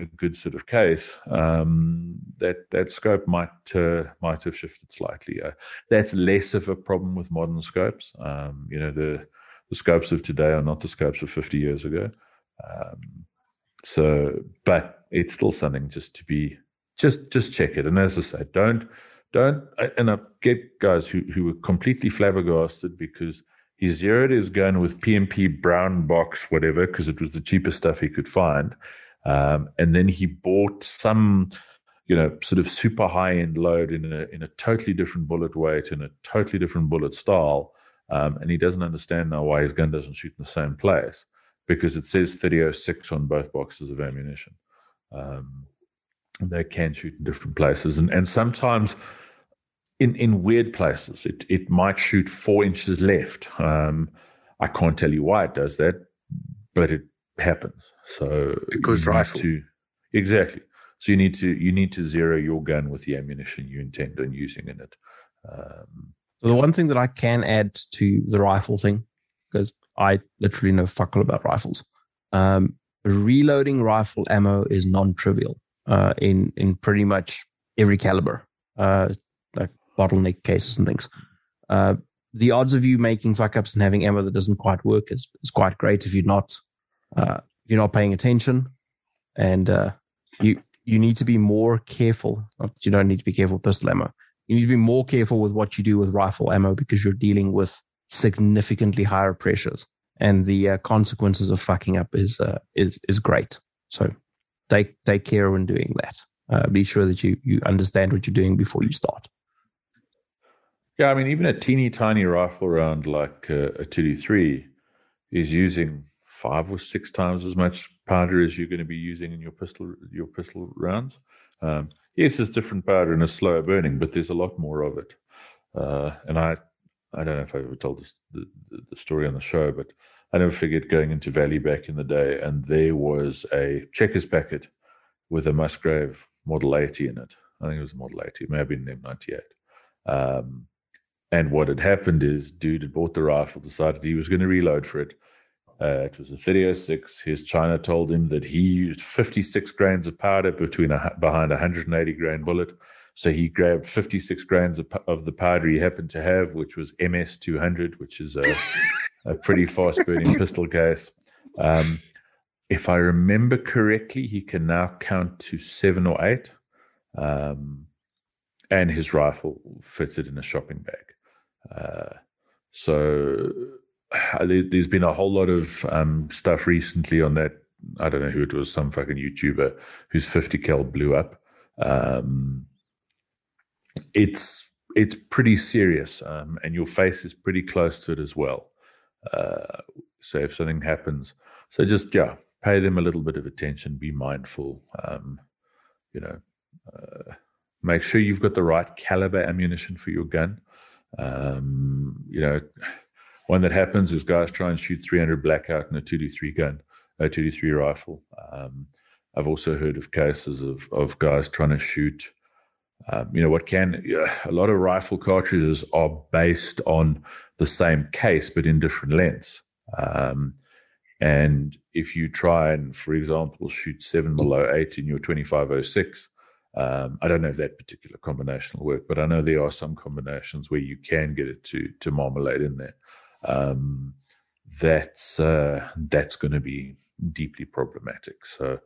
a good sort of case, um, that that scope might uh, might have shifted slightly. Uh, that's less of a problem with modern scopes. Um, you know, the the scopes of today are not the scopes of 50 years ago. Um, so, but it's still something just to be just just check it. And as I say, don't don't. And I get guys who who were completely flabbergasted because he zeroed his gun with PMP brown box whatever because it was the cheapest stuff he could find, um, and then he bought some you know, sort of super high end load in a in a totally different bullet weight in a totally different bullet style, um, and he doesn't understand now why his gun doesn't shoot in the same place because it says 3006 on both boxes of ammunition. Um, they can shoot in different places, and and sometimes in in weird places it it might shoot four inches left. Um, I can't tell you why it does that, but it happens. So Because you need rifle. to exactly. So you need to you need to zero your gun with the ammunition you intend on using in it. Um, So the one thing that I can add to the rifle thing, because I literally know fuck all about rifles, um, reloading rifle ammo is non-trivial uh, in in pretty much every caliber, uh, like bottleneck cases and things. Uh, the odds of you making fuck ups and having ammo that doesn't quite work is, is quite great if you're not uh, if you're not paying attention, and uh, you you need to be more careful. You don't need to be careful with pistol ammo. You need to be more careful with what you do with rifle ammo because you're dealing with significantly higher pressures. And the uh, consequences of fucking up is uh, is is great. So take take care when doing that. Uh, be sure that you you understand what you're doing before you start yeah, I mean, even a teeny tiny rifle round like uh, a 223 is using five or six times as much powder as you're going to be using in your pistol your pistol rounds. Um, yes, there's different powder and it's slower burning, but there's a lot more of it. Uh, and I, I don't know if I ever told this, the, the, story on the show, but I never forget going into Valley back in the day, and there was a checkers packet with a Musgrave Model 80 in it. I think it was a Model 80, it may have been an M98. Um, and what had happened is, dude had bought the rifle, decided he was going to reload for it. Uh, it was a 3006. His China told him that he used 56 grains of powder between a, behind a 180 grain bullet. So he grabbed 56 grains of, of the powder he happened to have, which was MS 200, which is a a pretty fast burning pistol case. Um, if I remember correctly, he can now count to seven or eight. Um, and his rifle fitted in a shopping bag. Uh, so there's been a whole lot of um, stuff recently on that. I don't know who it was, some fucking YouTuber whose 50 cal blew up. Um, it's it's pretty serious, um, and your face is pretty close to it as well. Uh, so if something happens, so just yeah, pay them a little bit of attention, be mindful. Um, you know, uh, make sure you've got the right caliber ammunition for your gun. Um, you know, one that happens is guys try and shoot 300 blackout in a 223 gun, a 223 rifle. Um, I've also heard of cases of of guys trying to shoot um, you know what can a lot of rifle cartridges are based on the same case but in different lengths um, and if you try and for example shoot 7 below 8 in your 2506 um, i don't know if that particular combination will work but i know there are some combinations where you can get it to to marmalade in there. Um, that's uh, that's going to be deeply problematic. So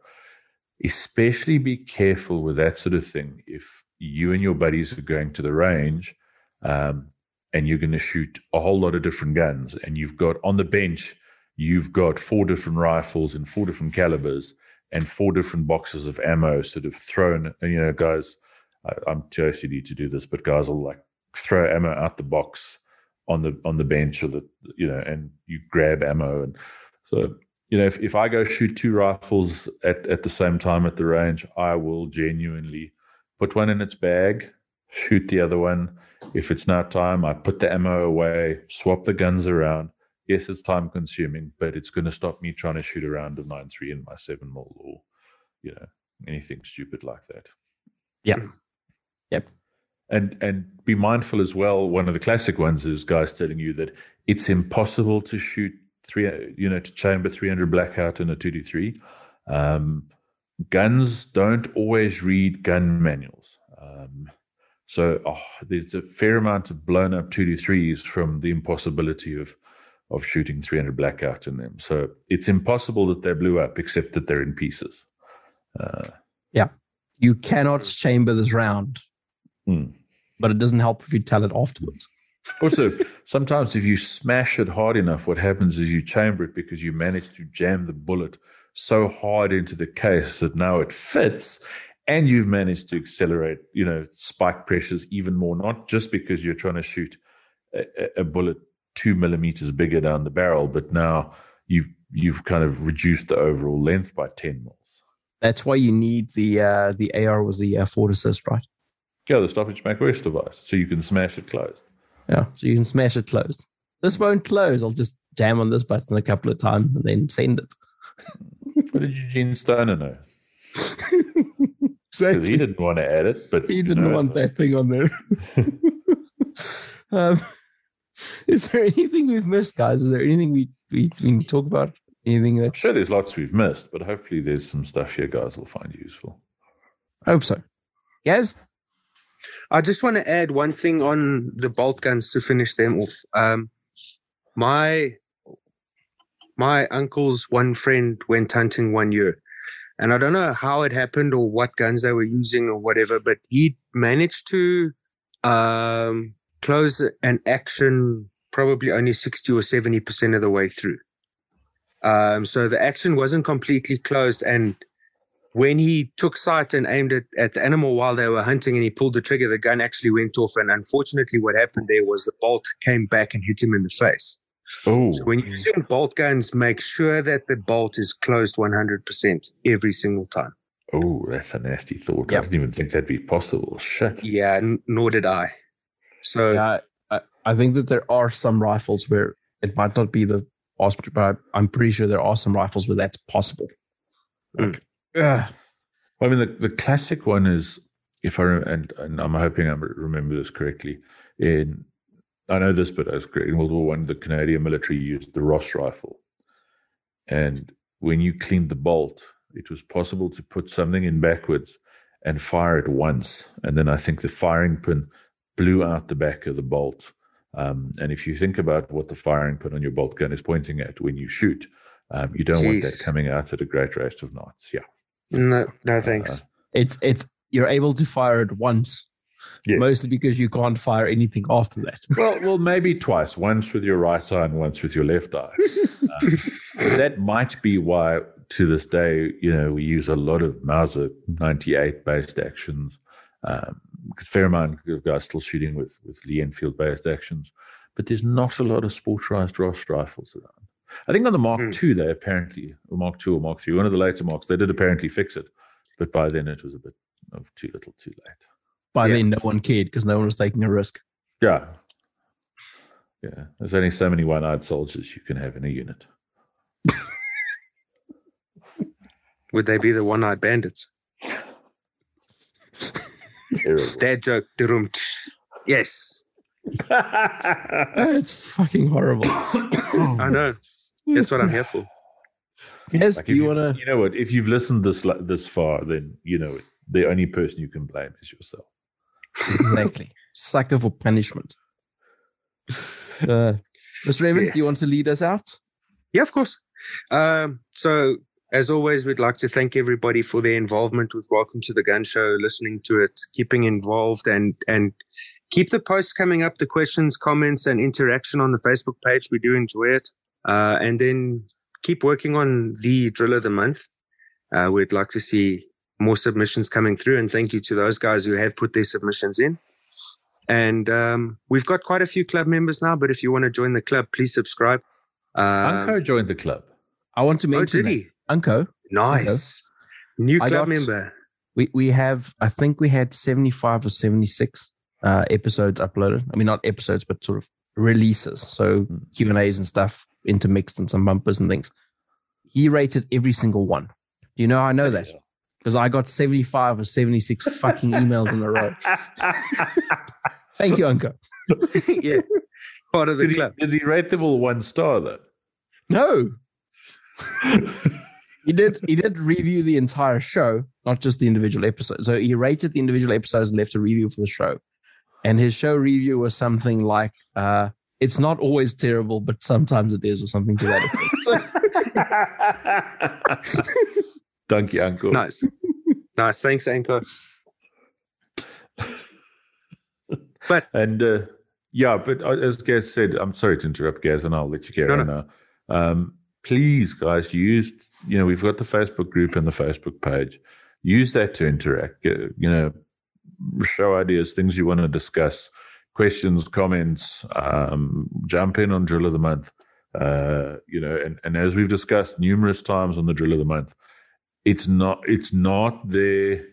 especially be careful with that sort of thing. If you and your buddies are going to the range um, and you're going to shoot a whole lot of different guns and you've got on the bench you've got four different rifles in four different calibers and four different boxes of ammo sort of thrown and you know guys I, i'm too OCD to do this but guys will like throw ammo out the box on the on the bench or the you know and you grab ammo and so you know if, if i go shoot two rifles at, at the same time at the range i will genuinely put one in its bag, shoot the other one. If it's not time, I put the ammo away, swap the guns around. Yes, it's time consuming, but it's going to stop me trying to shoot a round of nine three in my 7 mil or, you know, anything stupid like that. Yeah. Yep. And and be mindful as well. One of the classic ones is guys telling you that it's impossible to shoot three, you know, to chamber 300 blackout in a 223. Um, guns don't always read gun manuals. Um, so oh, there's a fair amount of blown up 223s from the impossibility of of shooting 300 blackout in them. So it's impossible that they blew up, except that they're in pieces. Uh, yeah, you cannot chamber this round, hmm. but it doesn't help if you tell it afterwards. also, sometimes if you smash it hard enough, what happens is you chamber it because you manage to jam the bullet so hard into the case that now it fits and you've managed to accelerate you know spike pressures even more not just because you're trying to shoot a, a, bullet two millimeters bigger down the barrel but now you've you've kind of reduced the overall length by 10 mils. That's why you need the uh the ar with the uh, forward assist right? Yeah the stoppage make rest device so you can smash it closed. Yeah so you can smash it closed. This won't close. I'll just jam on this button a couple of times and then send it. What did Eugene Stoner know? exactly. He didn't want to add it, but he didn't know, want that thing on there. um, is there anything we've missed, guys? Is there anything we we, we can talk about? Anything that? sure there's lots we've missed, but hopefully there's some stuff here guys will find useful. I hope so. Yes. I just want to add one thing on the bolt guns to finish them off. Um, my my uncle's one friend went hunting one year. And I don't know how it happened or what guns they were using or whatever, but he managed to um, close an action probably only 60 or 70% of the way through. Um, so the action wasn't completely closed. And when he took sight and aimed it at the animal while they were hunting and he pulled the trigger, the gun actually went off. And unfortunately, what happened there was the bolt came back and hit him in the face. Oh. So when you're using bolt guns, make sure that the bolt is closed 100% every single time. Oh, that's a nasty thought. Yep. I didn't even think that'd be possible. Shit. Yeah, n- nor did I. So yeah, I, I think that there are some rifles where it might not be the possible, but I'm pretty sure there are some rifles where that's possible. Mm. yeah. Well, I mean, the, the classic one is, if I and, and I'm hoping I remember this correctly, in I know this, but I was in World War One, the Canadian military used the Ross rifle, and when you cleaned the bolt, it was possible to put something in backwards and fire it once, and then I think the firing pin blew out the back of the bolt, Um, and if you think about what the firing pin on your bolt gun is pointing at when you shoot, um, you don't want that coming out at a great rate of knots. Yeah. No, no, thanks. It's it's you're able to fire it once, Yes. mostly because you can't fire anything after that. well, well, maybe twice. Once with your right eye and once with your left eye. Um, that might be why, to this day, you know, we use a lot of Mauser 98 based actions. Um, 'cause fair amount of guys still shooting with with Lee Enfield based actions, but there's not a lot of sporterized Ross rifles around. I think on the Mark Hmm. II, they apparently, or Mark II or Mark III, one of the later Marks, they did apparently fix it, but by then it was a bit of too little, too late. By Yeah. then, no one cared because no one was taking a risk. Yeah. Yeah. There's only so many one eyed soldiers you can have in a unit. Would they be the one-eyed bandits? Terrible. Dad joke. Dum. Yes, it's fucking horrible. I know. That's what I'm here for. Yes, Like do if you want to? You know what? If you've listened this this far, then you know it. The only person you can blame is yourself. Exactly. Sucker for punishment. Uh, Mr. Evans, Yeah. do you want to lead us out? Yeah, of course. Um, so, as always, we'd like to thank everybody for their involvement with Welcome to the Gun Show, listening to it, keeping involved, and and keep the posts coming up, the questions, comments, and interaction on the Facebook page. We do enjoy it, uh, and then keep working on the drill of the month. Uh, we'd like to see more submissions coming through, and thank you to those guys who have put their submissions in. And um, we've got quite a few club members now, but if you want to join the club, please subscribe. Um, Unco joined the club. I want to Oh, mention did that. he? Unco. Nice. New I club got- member. We we have I think we had seventy five or seventy six uh, episodes uploaded. I mean not episodes, but sort of releases. So Hmm. Q and A's and stuff intermixed and some bumpers and things. He rated every single one. Do you know how I know that? Because I got seventy five or seventy six fucking emails in a row. Thank you, Unco. yeah. Part of the Did he, club. did he rate them all one star though? No, he did. He did review the entire show, not just the individual episode. So he rated the individual episodes and left a review for the show. And his show review was something like, uh, "It's not always terrible, but sometimes it is," or something to that effect. Thank you, uncle. Nice. nice. Thanks, Anchor. And uh, yeah, but uh, as Gaz said, I'm sorry to interrupt, Gaz, and I'll let you carry No, on now. Um, please, guys, use you know we've got the Facebook group and the Facebook page. Use that to interact. You know, show ideas, things you want to discuss, questions, comments. Um, jump in on Drill of the Month. Uh, you know, and, and as we've discussed numerous times on the Drill of the Month, it's not it's not there.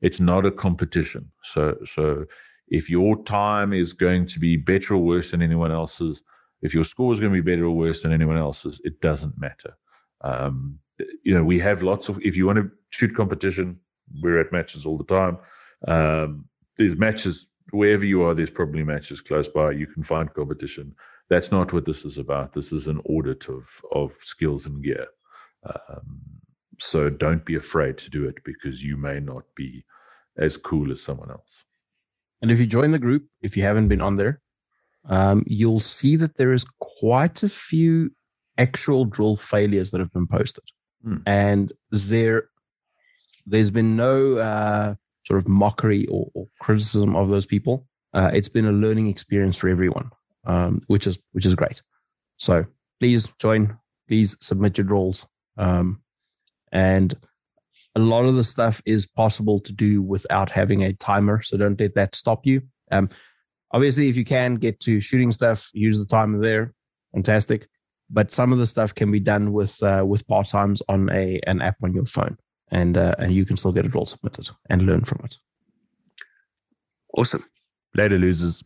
It's not a competition. So so if your time is going to be better or worse than anyone else's, if your score is going to be better or worse than anyone else's, it doesn't matter. Um, you know, we have lots of, if you want to shoot competition, we're at matches all the time. Um, there's matches wherever you are, there's probably matches close by. You can find competition. That's not what this is about. This is an audit of, of skills and gear. Um, so don't be afraid to do it because you may not be as cool as someone else. and if you join the group, if you haven't been on there, um, you'll see that there is quite a few actual drill failures that have been posted, Hmm. and there, there's been no uh, sort of mockery or, or criticism of those people. Uh, it's been a learning experience for everyone, um, which is which is great. So please join. Please submit your drills, um, and a lot of the stuff is possible to do without having a timer. So don't let that stop you. Um, obviously, if you can get to shooting stuff, use the timer there. Fantastic. But some of the stuff can be done with uh, with part times on a an app on your phone, and uh, and you can still get it all submitted and learn from it. Awesome. Later, losers.